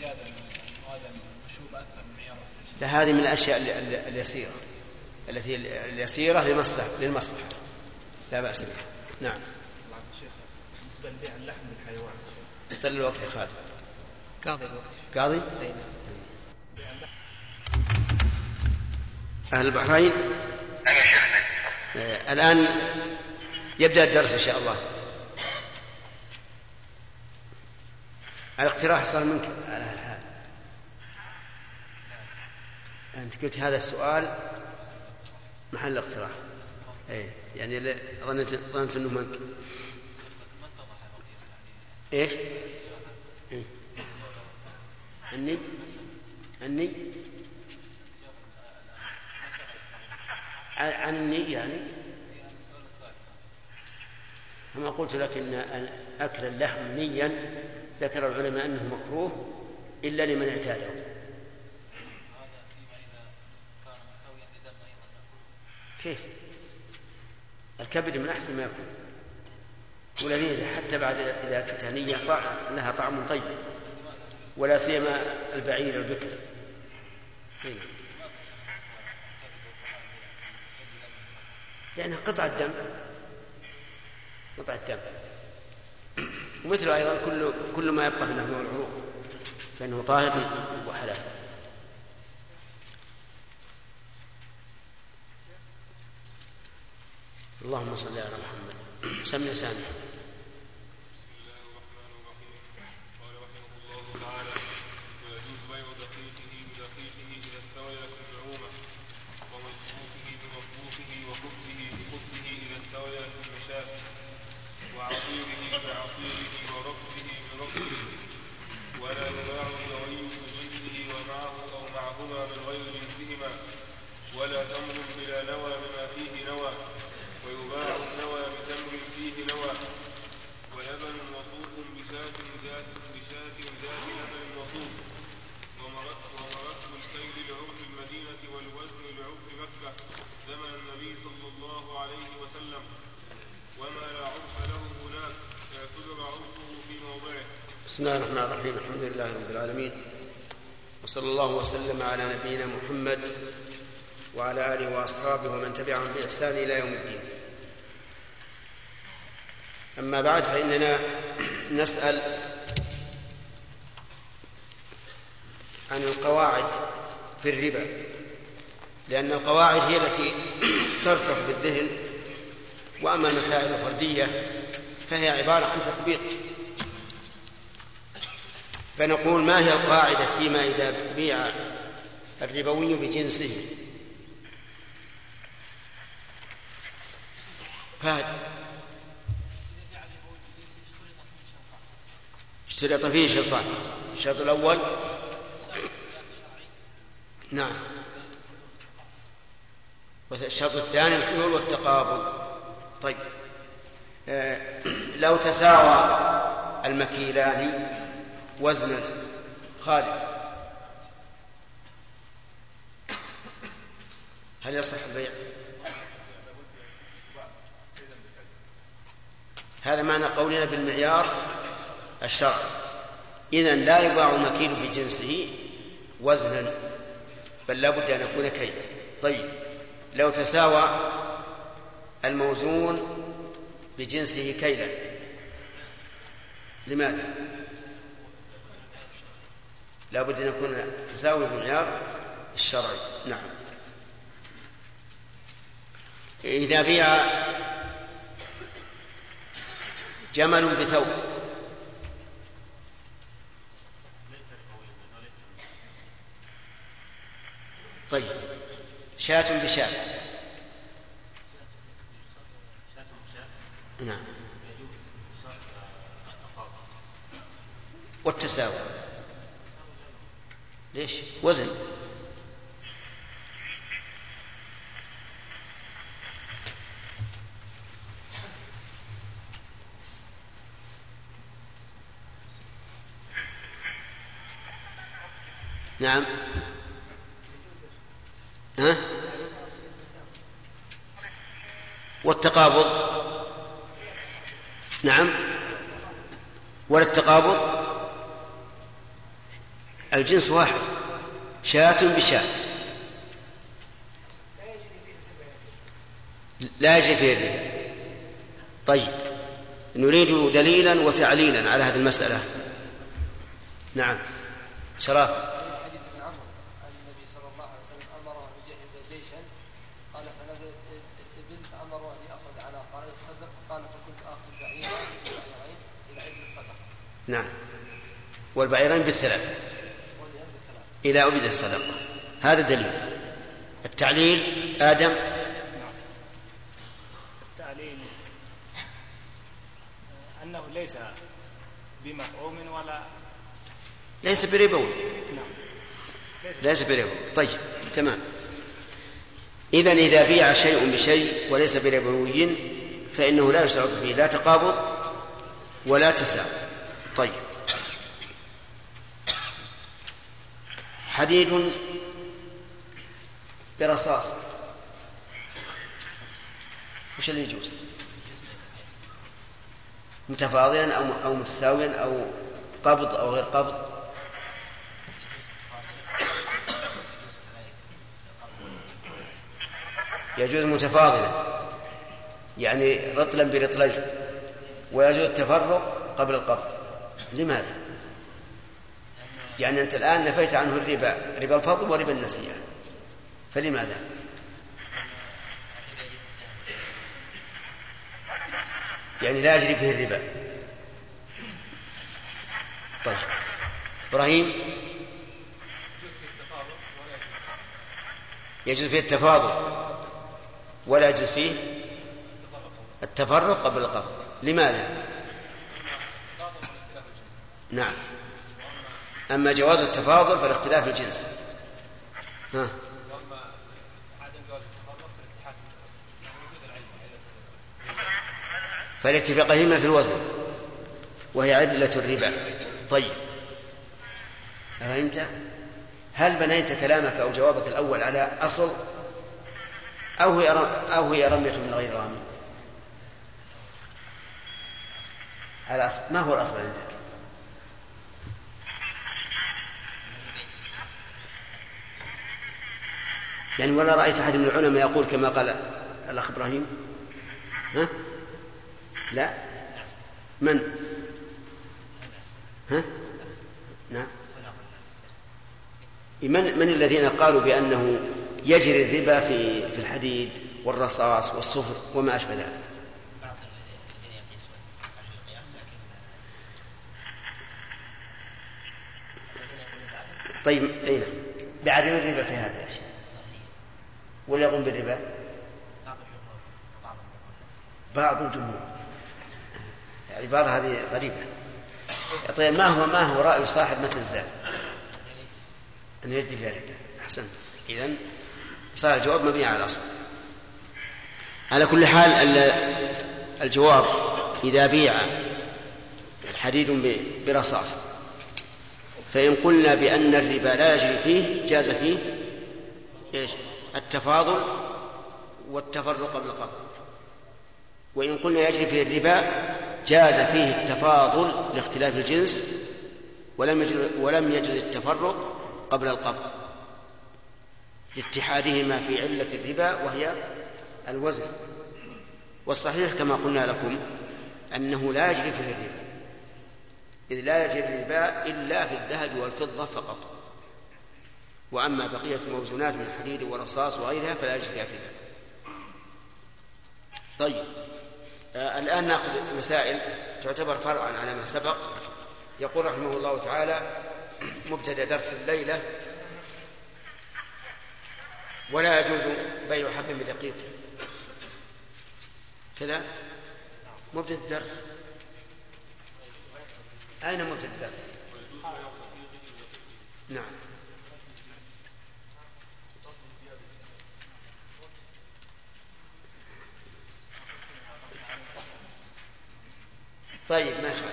Speaker 5: زيادة من المواد المشوبه أكثر من عيار
Speaker 2: فهذه من الأشياء ال- ال- اليسيرة. التي ال- اليسيرة لمصلحة للمصلحة. لا بأس بها. نعم.
Speaker 5: شيخ بالنسبة لبيع اللحم بالحيوان
Speaker 2: اختل الوقت يا خالد.
Speaker 1: قاضي الوقت.
Speaker 2: قاضي؟
Speaker 1: أي نعم.
Speaker 2: أهل البحرين؟ الآن يبدأ الدرس إن شاء الله. الاقتراح صار منك. على هالحال أنت قلت هذا السؤال محل اقتراح. أي يعني ظننت ظننت أنه منك. إيش؟ إيه؟ أني؟ أني؟ عن النية يعني. كما قلت لك إن أكل اللحم نيا ذكر العلماء أنه مكروه إلا لمن اعتاده. كيف؟ الكبد من أحسن ما يكون. ولذلك حتى بعد إذا أكلتها نيه لها طعم طيب. ولا سيما البعير البكر نعم. لأنها قطعة دم. قطعة دم. ومثل أيضا كل كل ما يبقى في مجموع العروق فإنه طاهر وحلال. اللهم صل على محمد. سمع سامع
Speaker 6: بسم الله الرحمن الرحيم قال رحمه الله تعالى ويجوز بيع دقيقه بدقيقه اذا استويت النعومه ومطبوخه بمطبوخه وخبزه بخبزه اذا استويت المشاة وعصيره بعصيره وربه بربه ولا يباع النوي بجنسه ومعه أو معهما من غير جنسهما ولا تمر بلا نوى بما فيه نوى ويباع النوى بتمر فيه نوى ولبن وصوف بشاة ذات بشاة ذات لبن وصوف ومرت ومرت الكيل لعرف المدينة والوزن لعرف مكة زمن النبي صلى الله عليه وسلم وما لا عرف له هناك اعتبر عرفه في موضعه.
Speaker 2: بسم الله الرحمن الرحيم الحمد لله رب العالمين وصلى الله وسلم على نبينا محمد وعلى آله وأصحابه ومن تبعهم بإحسان إلى يوم الدين. أما بعد فإننا نسأل عن القواعد في الربا لأن القواعد هي التي ترسخ بالذهن وأما المسائل الفردية فهي عبارة عن تطبيق. فنقول ما هي القاعدة فيما إذا بيع الربوي بجنسه؟ فهد. اشترط فيه شرطان. الشرط الأول. نعم. والشرط الثاني الحلول والتقابل. طيب. آه، لو تساوى المكيلان وزنا خالد هل يصح البيع؟ هذا معنى قولنا بالمعيار الشرعي إذا لا يباع المكيل بجنسه وزنا بل لا بد أن يكون كيلا طيب. لو تساوى الموزون بجنسه كيلا. لماذا؟ لا بد أن يكون تساوي بالمعيار الشرعي. نعم. إذا بيع جمل بثوب. طيب. شاة بشاة. نعم. والتساوي. ليش؟ وزن. نعم. ها؟ والتقابض. نعم. ولا التقابض؟ الجنس واحد. شاة بشاة. لا يجري فيه الربا طيب. نريد دليلا وتعليلا على هذه المسألة. نعم. شراب
Speaker 7: حديث ابن عمرو أن النبي صلى الله عليه وسلم أمره أن يجهز جيشا قال فنزلت الابن فأمره أن يأخذ على قال يتصدق قال فكنت آخذ بعيرا بعيرين إلى عيد الصدقة
Speaker 2: نعم والبعيرين بالثلاث إذا أبد الصدقة. هذا دليل. التعليل آدم.
Speaker 8: التعليل. أنه ليس بمطعوم ولا
Speaker 2: ليس بربوي.
Speaker 8: نعم. ليس
Speaker 2: ليس بربوي. طيب تمام. إذا إذا بيع شيء بشيء وليس بربوي فإنه لا يشترط فيه لا تقابض ولا تساوي. طيب. حديد برصاص. وش اللي يجوز؟ متفاضلا أو أو متساويا أو قبض أو غير قبض؟ يجوز متفاضلا يعني رطلا برطلين ويجوز التفرق قبل القبض. لماذا؟ يعني أنت الآن نفيت عنه الربا ربا الفضل وربا النسيئة فلماذا؟ يعني لا يجري فيه الربا. طيب. إبراهيم؟ يجوز فيه التفاضل ولا يجوز فيه التفرق قبل القبض. لماذا؟ نعم. أما جواز التفاضل فالاختلاف الجنس ها فالاتفاقهما في الوزن وهي علة الربا طيب أفهمت؟ هل بنيت كلامك أو جوابك الأول على أصل أو هي أو هي رمية من غير رامي؟ على أصل ما هو الأصل عندك؟ يعني ولا رأيت أحد من العلماء يقول كما قال الأخ إبراهيم؟ ها؟ لا. من؟ ها؟ نعم من من الذين قالوا بأنه يجري الربا في في الحديد والرصاص والصفر وما أشبه ذلك؟ طيب أين؟ بعدم الربا في هذا. ولا يقوم بالربا؟ بعض الجمهور. العبارة هذه غريبة. طيب ما هو ما هو رأي صاحب مثل الزاد؟ أن يجري فيها الربا. أحسنت. إذا صار الجواب مبني على الأصل على كل حال الجواب إذا بيع حديد برصاص فإن قلنا بأن الربا لا يجري فيه جاز فيه إيش؟ التفاضل والتفرق بالقبض. وإن قلنا يجري فيه الربا جاز فيه التفاضل لاختلاف الجنس ولم يجد ولم يجد التفرق قبل القبض. لاتحادهما في علة الربا وهي الوزن. والصحيح كما قلنا لكم أنه لا يجري فيه الربا إذ لا يجري الربا إلا في الذهب والفضة فقط. وأما بقية الموزونات من حديد ورصاص وغيرها فلا يجري فيها. طيب. آه الآن نأخذ مسائل تعتبر فرعا على ما سبق. يقول رحمه الله تعالى مبتدأ درس الليلة ولا يجوز بيع حب بدقيق كذا؟ مبتدأ الدرس أين مبتدأ الدرس نعم. طيب ما شاء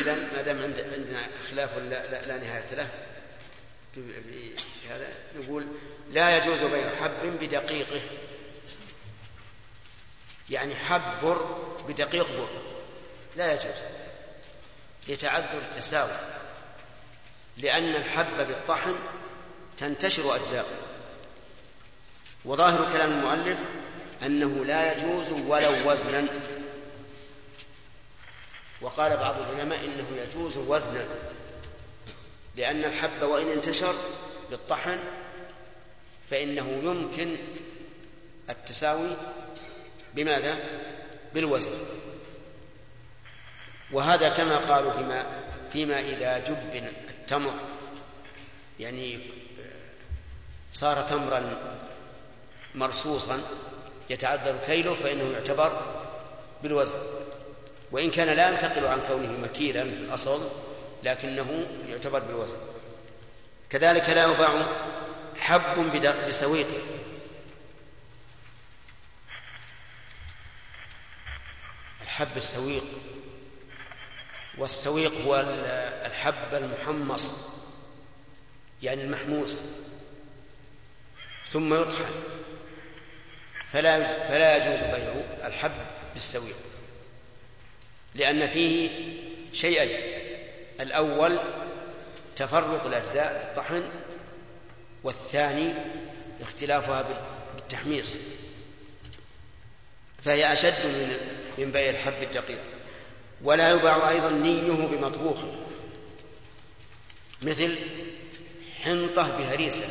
Speaker 2: إذا ما دام عندنا خلاف لا, لا, لا نهاية له هذا نقول لا يجوز بيع حب بدقيقه. يعني حب بر بدقيق بر. لا يجوز. لتعذر التساوي. لأن الحب بالطحن تنتشر أجزاؤه وظاهر كلام المؤلف أنه لا يجوز ولو وزنا. وقال بعض العلماء إنه يجوز وزنا لأن الحب وإن انتشر بالطحن فإنه يمكن التساوي بماذا؟ بالوزن وهذا كما قالوا فيما فيما إذا جب التمر يعني صار تمرا مرصوصا يتعذر كيله فإنه يعتبر بالوزن وإن كان لا ينتقل عن كونه مكيلا في الأصل لكنه يعتبر بالوزن كذلك لا يباع حب بسويقه حب السويق. والسويق هو الحب المحمص يعني المحموس. ثم يطحن. فلا فلا يجوز بيع الحب بالسويق. لأن فيه شيئين الأول تفرق الأجزاء بالطحن والثاني اختلافها بالتحميص. فهي أشد من من بيع الحب الدقيق. ولا يباع أيضا نيه بمطبوخ. مثل حنطة بهريسة.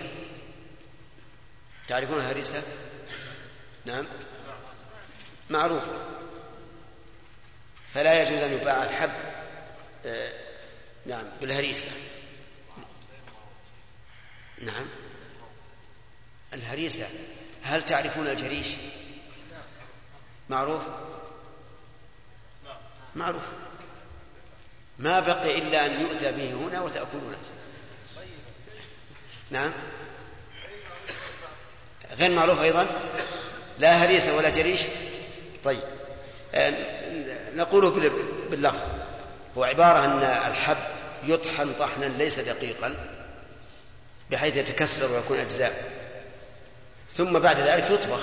Speaker 2: تعرفون الهريسة؟ نعم. معروف. فلا يجوز أن يباع الحب آه نعم بالهريسة. نعم. الهريسة. هل تعرفون الجريش؟ معروف؟ معروف. ما بقي إلا أن يؤتى به هنا وتأكلونه نعم. غير معروف أيضا؟ لا هريسة ولا جريش؟ طيب. نقوله باللفظ. هو عبارة أن الحب يطحن طحنا ليس دقيقا بحيث يتكسر ويكون أجزاء. ثم بعد ذلك يطبخ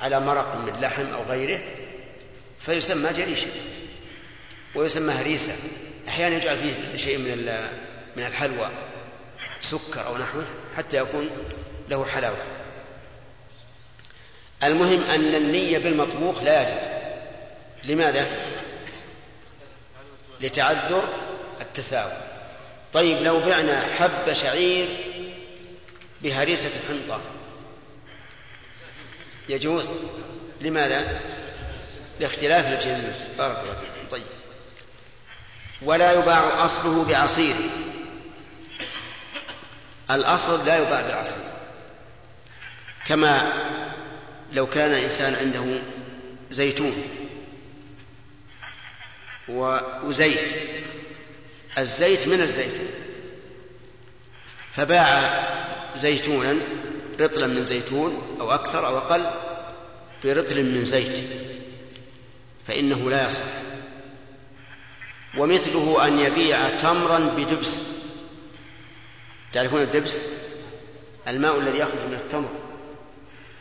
Speaker 2: على مرق من لحم أو غيره فيسمى جريشا ويسمى هريسة. أحيانا يجعل فيه شيء من من الحلوى سكر أو نحوه حتى يكون له حلاوة. المهم أن النية بالمطبوخ لا يجوز. لماذا؟ لتعذر التساوي. طيب لو بعنا حب شعير بهريسة حنطة يجوز؟ لماذا؟ لاختلاف الجنس. بارك الله طيب. ولا يباع أصله بعصير. الأصل لا يباع بالعصير كما لو كان إنسان عنده زيتون. وزيت. الزيت من الزيتون فباع زيتونا رطلا من زيتون أو أكثر أو أقل برطل من زيت فإنه لا يصح. ومثله أن يبيع تمرا بدبس. تعرفون الدبس؟ الماء الذي يخرج من التمر.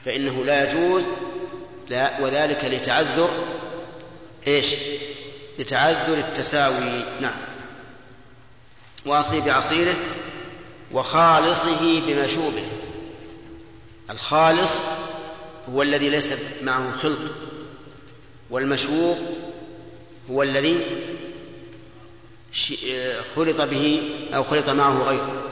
Speaker 2: فإنه لا يجوز لا وذلك لتعذر إيش؟ لتعذر التساوي نعم. واصله بعصيره وخالصه بمشوبه. الخالص هو الذي ليس معه خلط والمشوب هو الذي خلط به أو خلط معه غيره.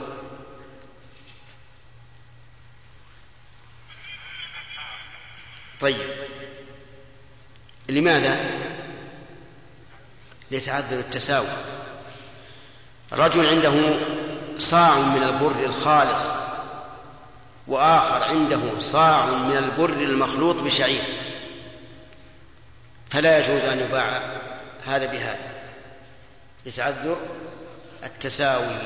Speaker 2: طيب. لماذا؟ ليتعذر التساوي. رجل عنده صاع من البر الخالص وآخر عنده صاع من البر المخلوط بشعير. فلا يجوز أن يباع هذا بهذا. لتعذر التساوي.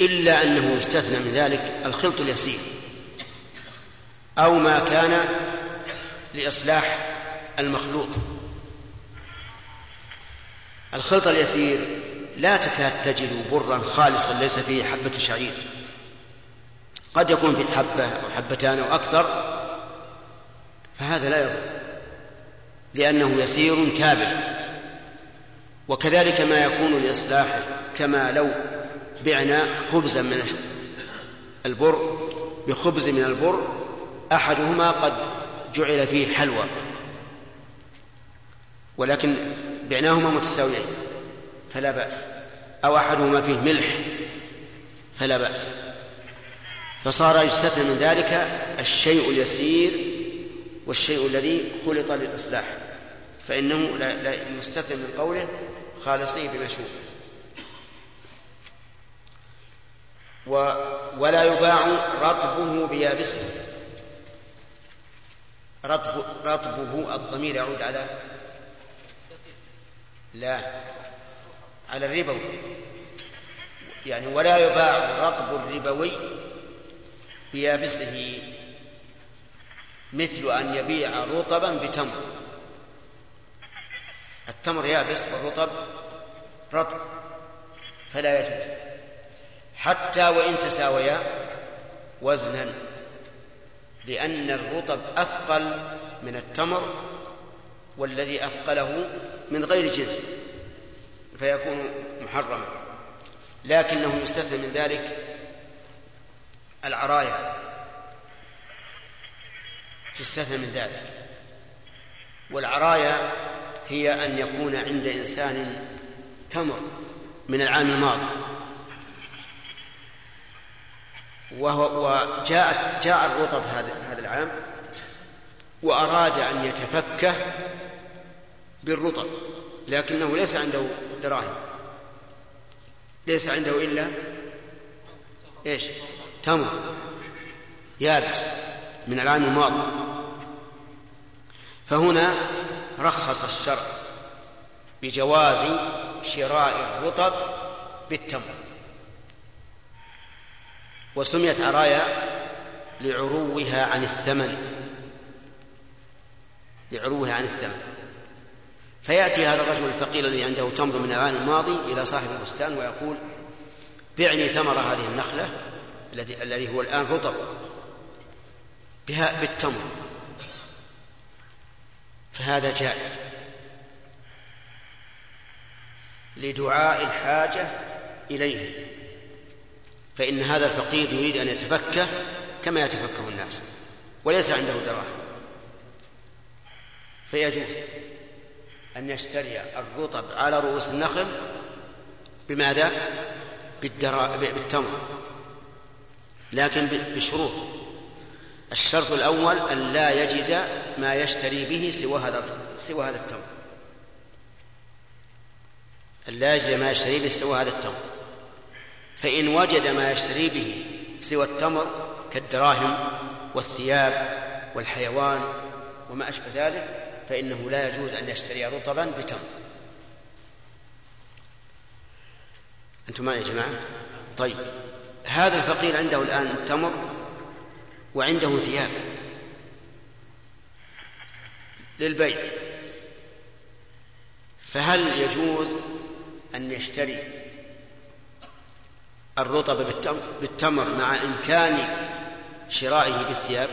Speaker 2: إلا أنه يستثنى من ذلك الخلط اليسير. أو ما كان لإصلاح المخلوط. الخلط اليسير لا تكاد تجد برا خالصا ليس فيه حبة شعير. قد يكون فيه حبة أو حبتان أو أكثر فهذا لا يضر لأنه يسير تابع. وكذلك ما يكون لإصلاحه كما لو بعنا خبزا من البر بخبز من البر أحدهما قد جعل فيه حلوى. ولكن بعناهما متساويين فلا بأس. أو أحدهما فيه ملح فلا بأس. فصار يستثنى من ذلك الشيء اليسير والشيء الذي خلط للإصلاح. فإنه لا, يستثنى من قوله خالصيه بمشروب و ولا يباع رطبه بيابسه. رطب رطبه الضمير يعود على لا. على الربوي. يعني ولا يباع رطب الربوي بيابسه مثل أن يبيع رطبا بتمر. التمر يابس والرطب رطب فلا يجوز. حتى وإن تساويا وزنا لأن الرطب أثقل من التمر والذي أثقله من غير جنس فيكون محرما. لكنه يستثنى من ذلك العرايا. تستثنى من ذلك. والعرايا هي أن يكون عند إنسان تمر من العام الماضي. وهو وجاءت جاء الرطب هذا هذا العام وأراد أن يتفكه بالرطب لكنه ليس عنده دراهم. ليس عنده إلا إيش؟ تمر. يابس. من العام الماضي. فهنا رخص الشرع بجواز شراء الرطب بالتمر. وسميت عرايا لعروها عن الثمن. لعروها عن الثمن. فيأتي هذا الرجل الفقير الذي عنده تمر من العام الماضي إلى صاحب البستان ويقول بعني ثمر هذه النخلة الذي الذي هو الآن رطب بها بالتمر. فهذا جائز. لدعاء الحاجة إليه. فإن هذا الفقير يريد أن يتفكه كما يتفكه الناس وليس عنده دراهم. فيجوز. أن يشتري الرطب على رؤوس النخل بماذا؟ بالدرا... بالتمر. لكن بشروط. الشرط الأول أن لا يجد ما يشتري به سوى هذا سوى هذا التمر. أن لا يجد ما يشتري به سوى هذا التمر. فإن وجد ما يشتري به سوى التمر كالدراهم والثياب والحيوان وما أشبه ذلك فإنه لا يجوز أن يشتري رطبا بتمر. أنتم معي يا جماعة؟ طيب هذا الفقير عنده الآن تمر وعنده ثياب للبيع فهل يجوز أن يشتري الرطب بالتمر مع إمكان شرائه بالثياب؟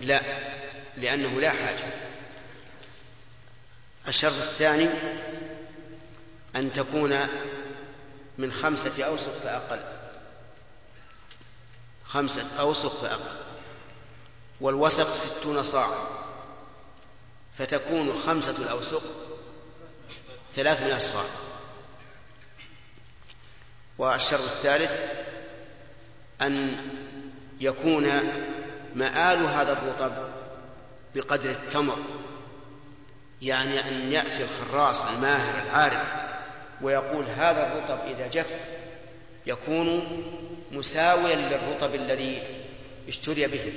Speaker 2: لا لأنه لا حاجة. الشرط الثاني أن تكون من خمسة أوسق فأقل خمسة أوسق فأقل والوسق ستون صاعا فتكون خمسة الأوسق ثلاثمائة صاع. والشرط الثالث أن يكون مآل هذا الرطب بقدر التمر. يعني أن يأتي الخراص الماهر العارف ويقول هذا الرطب إذا جف يكون مساويا للرطب الذي اشتري به.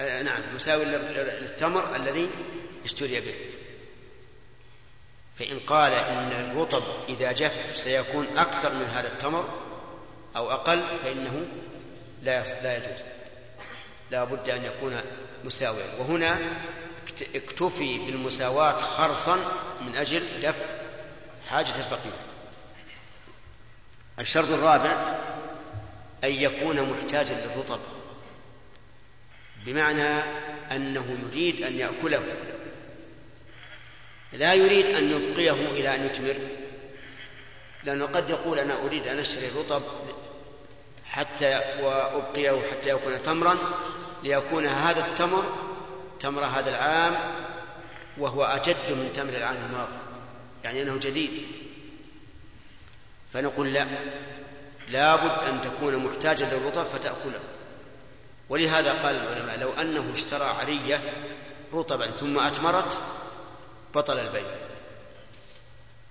Speaker 2: آه، نعم مساوي للتمر الذي اشتري به. فإن قال إن الرطب إذا جف سيكون أكثر من هذا التمر أو أقل فإنه لا لا يجوز. لا بد أن يكون مساويا وهنا اكتفي بالمساواة خرصا من أجل دفع حاجة الفقير. الشرط الرابع أن يكون محتاجا للرطب. بمعنى أنه يريد أن يأكله. لا يريد أن يبقيه إلى أن يثمر لأنه قد يقول أنا أريد أن أشتري الرطب حتى وأبقيه حتى يكون تمرا. ليكون هذا التمر تمر هذا العام وهو أجد من تمر العام الماضي يعني أنه جديد. فنقول لا لابد أن تكون محتاجا للرطب فتأكله. ولهذا قال العلماء لو أنه اشترى عرية رطبا ثم أتمرت بطل البيع.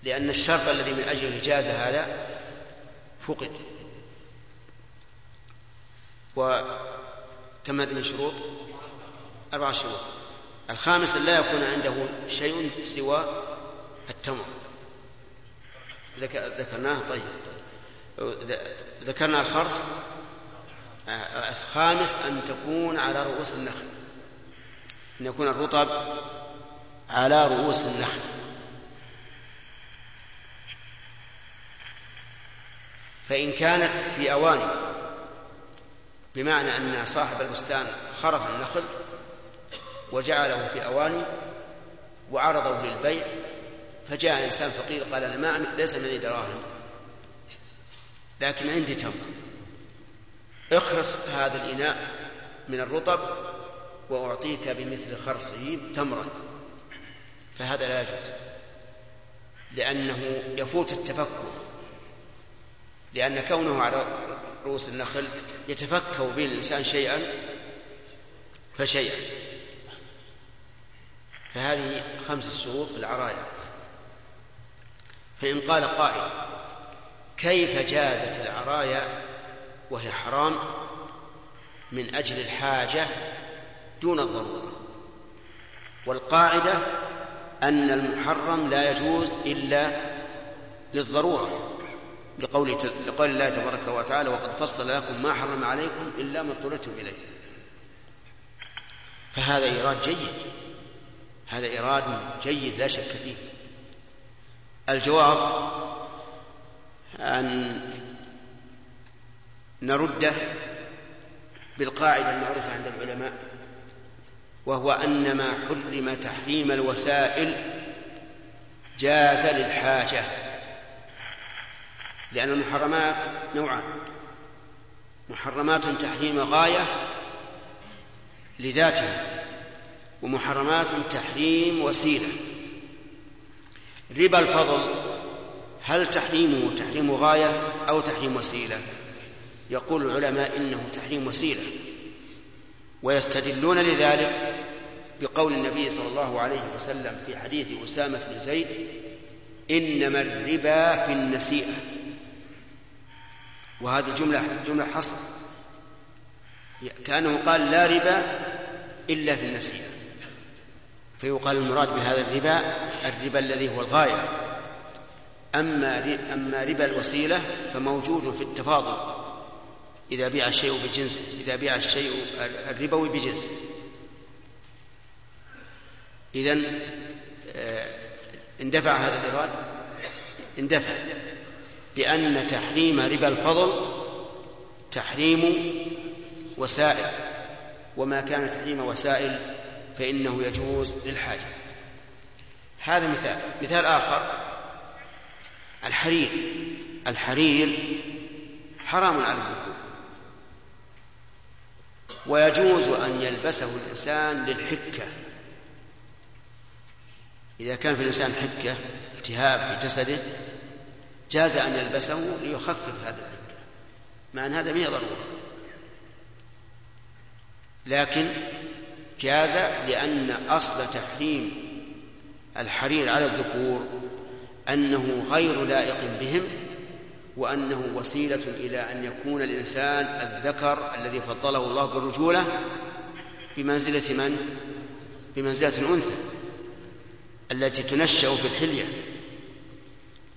Speaker 2: لأن الشرط الذي من أجله جاز هذا فقد. وكم من شروط؟ أربع شروط. الخامس أن لا يكون عنده شيء سوى التمر. ذكرناه؟ طيب. ذكرنا الخرص. الخامس أن تكون على رؤوس النخل. أن يكون الرطب على رؤوس النخل. فإن كانت في أواني بمعنى أن صاحب البستان خرف النخل وجعله في أواني وعرضه للبيع فجاء إنسان فقير قال أنا ما ليس معي دراهم. لكن عندي تمر. اخرس هذا الإناء من الرطب وأعطيك بمثل خرصه تمرا. فهذا لا يجوز. لأنه يفوت التفكر. لأن كونه على رؤوس النخل يتفكه به الإنسان شيئا فشيئا. فهذه خمس شروط في العرايا. فإن قال قائل كيف جازت العرايا وهي حرام من أجل الحاجة دون الضرورة؟ والقاعدة أن المحرم لا يجوز إلا للضرورة. لقول لقول الله تبارك وتعالى وقد فصل لكم ما حرم عليكم إلا ما اضطررتم إليه. فهذا إيراد جيد. هذا إيراد جيد لا شك فيه. الجواب أن نرده بالقاعدة المعروفة عند العلماء وهو أن ما حرم تحريم الوسائل جاز للحاجة. لأن المحرمات نوعان. محرمات تحريم غاية لذاتها ومحرمات تحريم وسيلة. ربا الفضل هل تحريمه تحريم غاية أو تحريم وسيلة؟ يقول العلماء إنه تحريم وسيلة. ويستدلون لذلك بقول النبي صلى الله عليه وسلم في حديث أسامة بن زيد إنما الربا في النسيئة. وهذه جملة جملة حصر. كأنه قال لا ربا إلا في النسيئة. فيقال المراد بهذا الربا الربا الذي هو الغاية. أما أما ربا الوسيلة فموجود في التفاضل. إذا بيع الشيء بجنسه إذا بيع الشيء الربوي بجنسه إذا آه، اندفع هذا الإيراد؟ اندفع. بأن تحريم ربا الفضل تحريم وسائل وما كان تحريم وسائل فإنه يجوز للحاجة. هذا مثال. مثال آخر. الحرير. الحرير حرام على الذكور ويجوز أن يلبسه الإنسان للحكة. إذا كان في الإنسان حكة التهاب في جسده جاز أن يلبسه ليخفف هذا الحكة مع أن هذا ما ضرورة لكن جاز لأن أصل تحريم الحرير على الذكور أنه غير لائق بهم وأنه وسيلة إلى أن يكون الإنسان الذكر الذي فضله الله بالرجولة بمنزلة من؟ بمنزلة الأنثى التي تنشأ في الحلية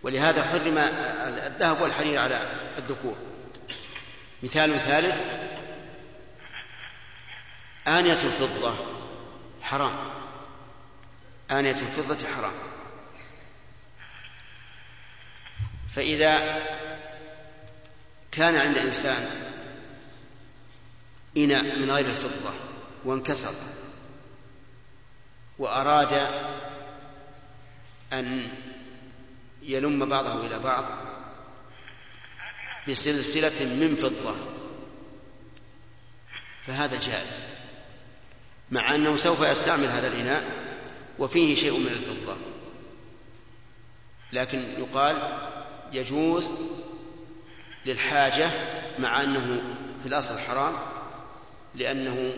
Speaker 2: ولهذا حرم الذهب والحرير على الذكور. مثال ثالث آنية الفضة حرام. آنية الفضة حرام. فإذا كان عند إنسان إناء من غير الفضة وانكسر وأراد أن يلم بعضه إلى بعض بسلسلة من فضة. فهذا جائز مع أنه سوف يستعمل هذا الإناء وفيه شيء من الفضة. لكن يقال يجوز للحاجة مع أنه في الأصل حرام لأنه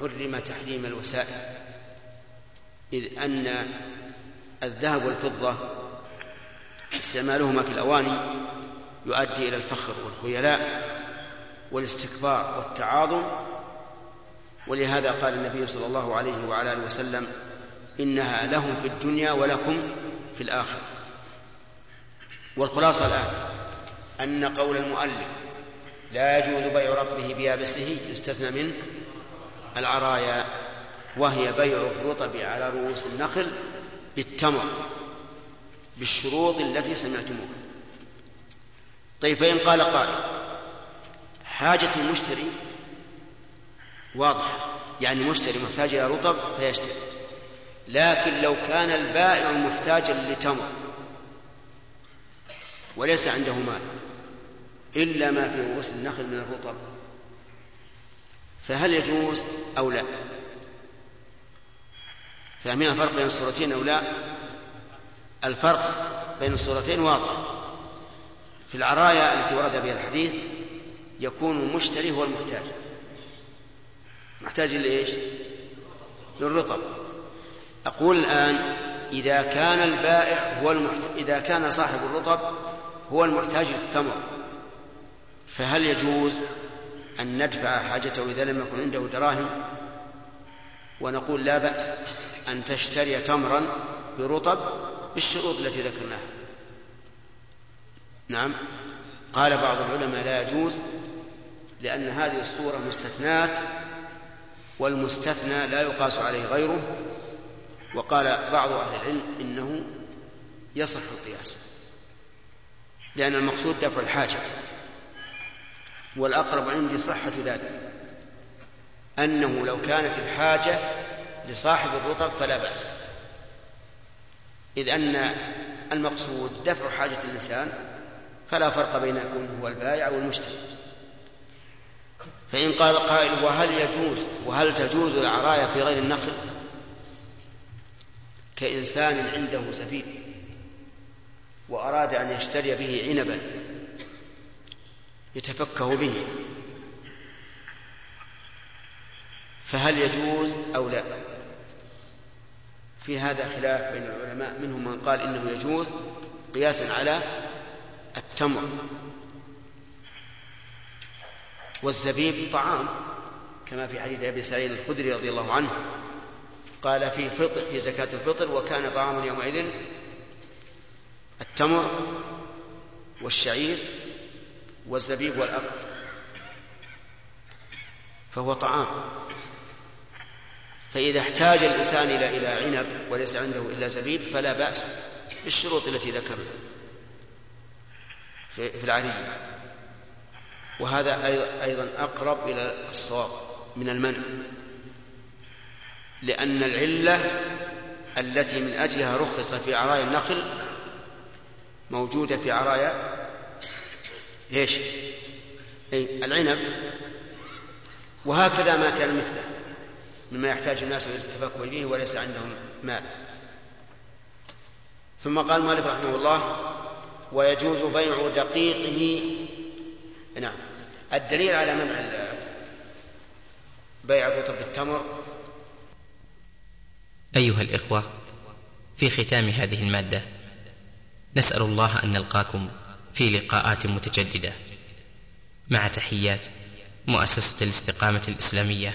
Speaker 2: حرم تحريم الوسائل. إذ أن الذهب والفضة استعمالهما في الأواني يؤدي إلى الفخر والخيلاء والاستكبار والتعاظم. ولهذا قال النبي صلى الله عليه وعلى آله وسلم إنها لهم في الدنيا ولكم في الآخرة. والخلاصة الآن أن قول المؤلف لا يجوز بيع رطبه بيابسه يستثنى منه العرايا وهي بيع الرطب على رؤوس النخل بالتمر. بالشروط التي سمعتموها. طيب فإن قال قائل حاجة المشتري واضحة يعني مشتري محتاج إلى رطب فيشتري. لكن لو كان البائع محتاجا لتمر وليس عنده مال إلا ما في رؤوس النخل من الرطب فهل يجوز أو لا؟ فاهمين الفرق بين الصورتين أو لا؟ الفرق بين الصورتين واضح. في العرايا التي ورد بها الحديث يكون المشتري هو المحتاج. محتاج لإيش؟ للرطب. أقول الآن إذا كان البائع هو المحتاج إذا كان صاحب الرطب هو المحتاج للتمر فهل يجوز أن ندفع حاجته إذا لم يكن عنده دراهم؟ ونقول لا بأس أن تشتري تمرا برطب بالشروط التي ذكرناها. نعم. قال بعض العلماء لا يجوز لأن هذه الصورة مستثنات والمستثنى لا يقاس عليه غيره. وقال بعض أهل العلم إنه يصح القياس لأن المقصود دفع الحاجة. والأقرب عندي صحة ذلك أنه لو كانت الحاجة لصاحب الرطب فلا بأس. إذ أن المقصود دفع حاجة الإنسان فلا فرق بين يكون هو البائع والمشتري. فإن قال قائل وهل يجوز وهل تجوز العرايا في غير النخل؟ كإنسان عنده زبيب وأراد أن يشتري به عنبا يتفكه به. فهل يجوز أو لا؟ في هذا خلاف بين العلماء منهم من قال إنه يجوز قياسا على التمر والزبيب طعام كما في حديث أبي سعيد الخدري رضي الله عنه قال في فطر في زكاة الفطر وكان طعام يومئذ التمر والشعير والزبيب والأقط فهو طعام. فإذا احتاج الإنسان إلى إلى عنب وليس عنده إلا زبيب فلا بأس بالشروط التي ذكرنا في العرية. وهذا أيضا أقرب إلى الصواب من المنع. لأن العلة التي من أجلها رخص في عرايا النخل موجودة في عرايا إيش؟ أي العنب. وهكذا ما كان مثله. مما يحتاج الناس إلى التفكر به وليس عندهم مال. ثم قال المؤلف رحمه الله ويجوز بيع دقيقه. نعم. الدليل على منع بيع الرطب بالتمر
Speaker 1: أيها الإخوة في ختام هذه المادة نسأل الله أن نلقاكم في لقاءات متجددة. مع تحيات مؤسسة الاستقامة الإسلامية.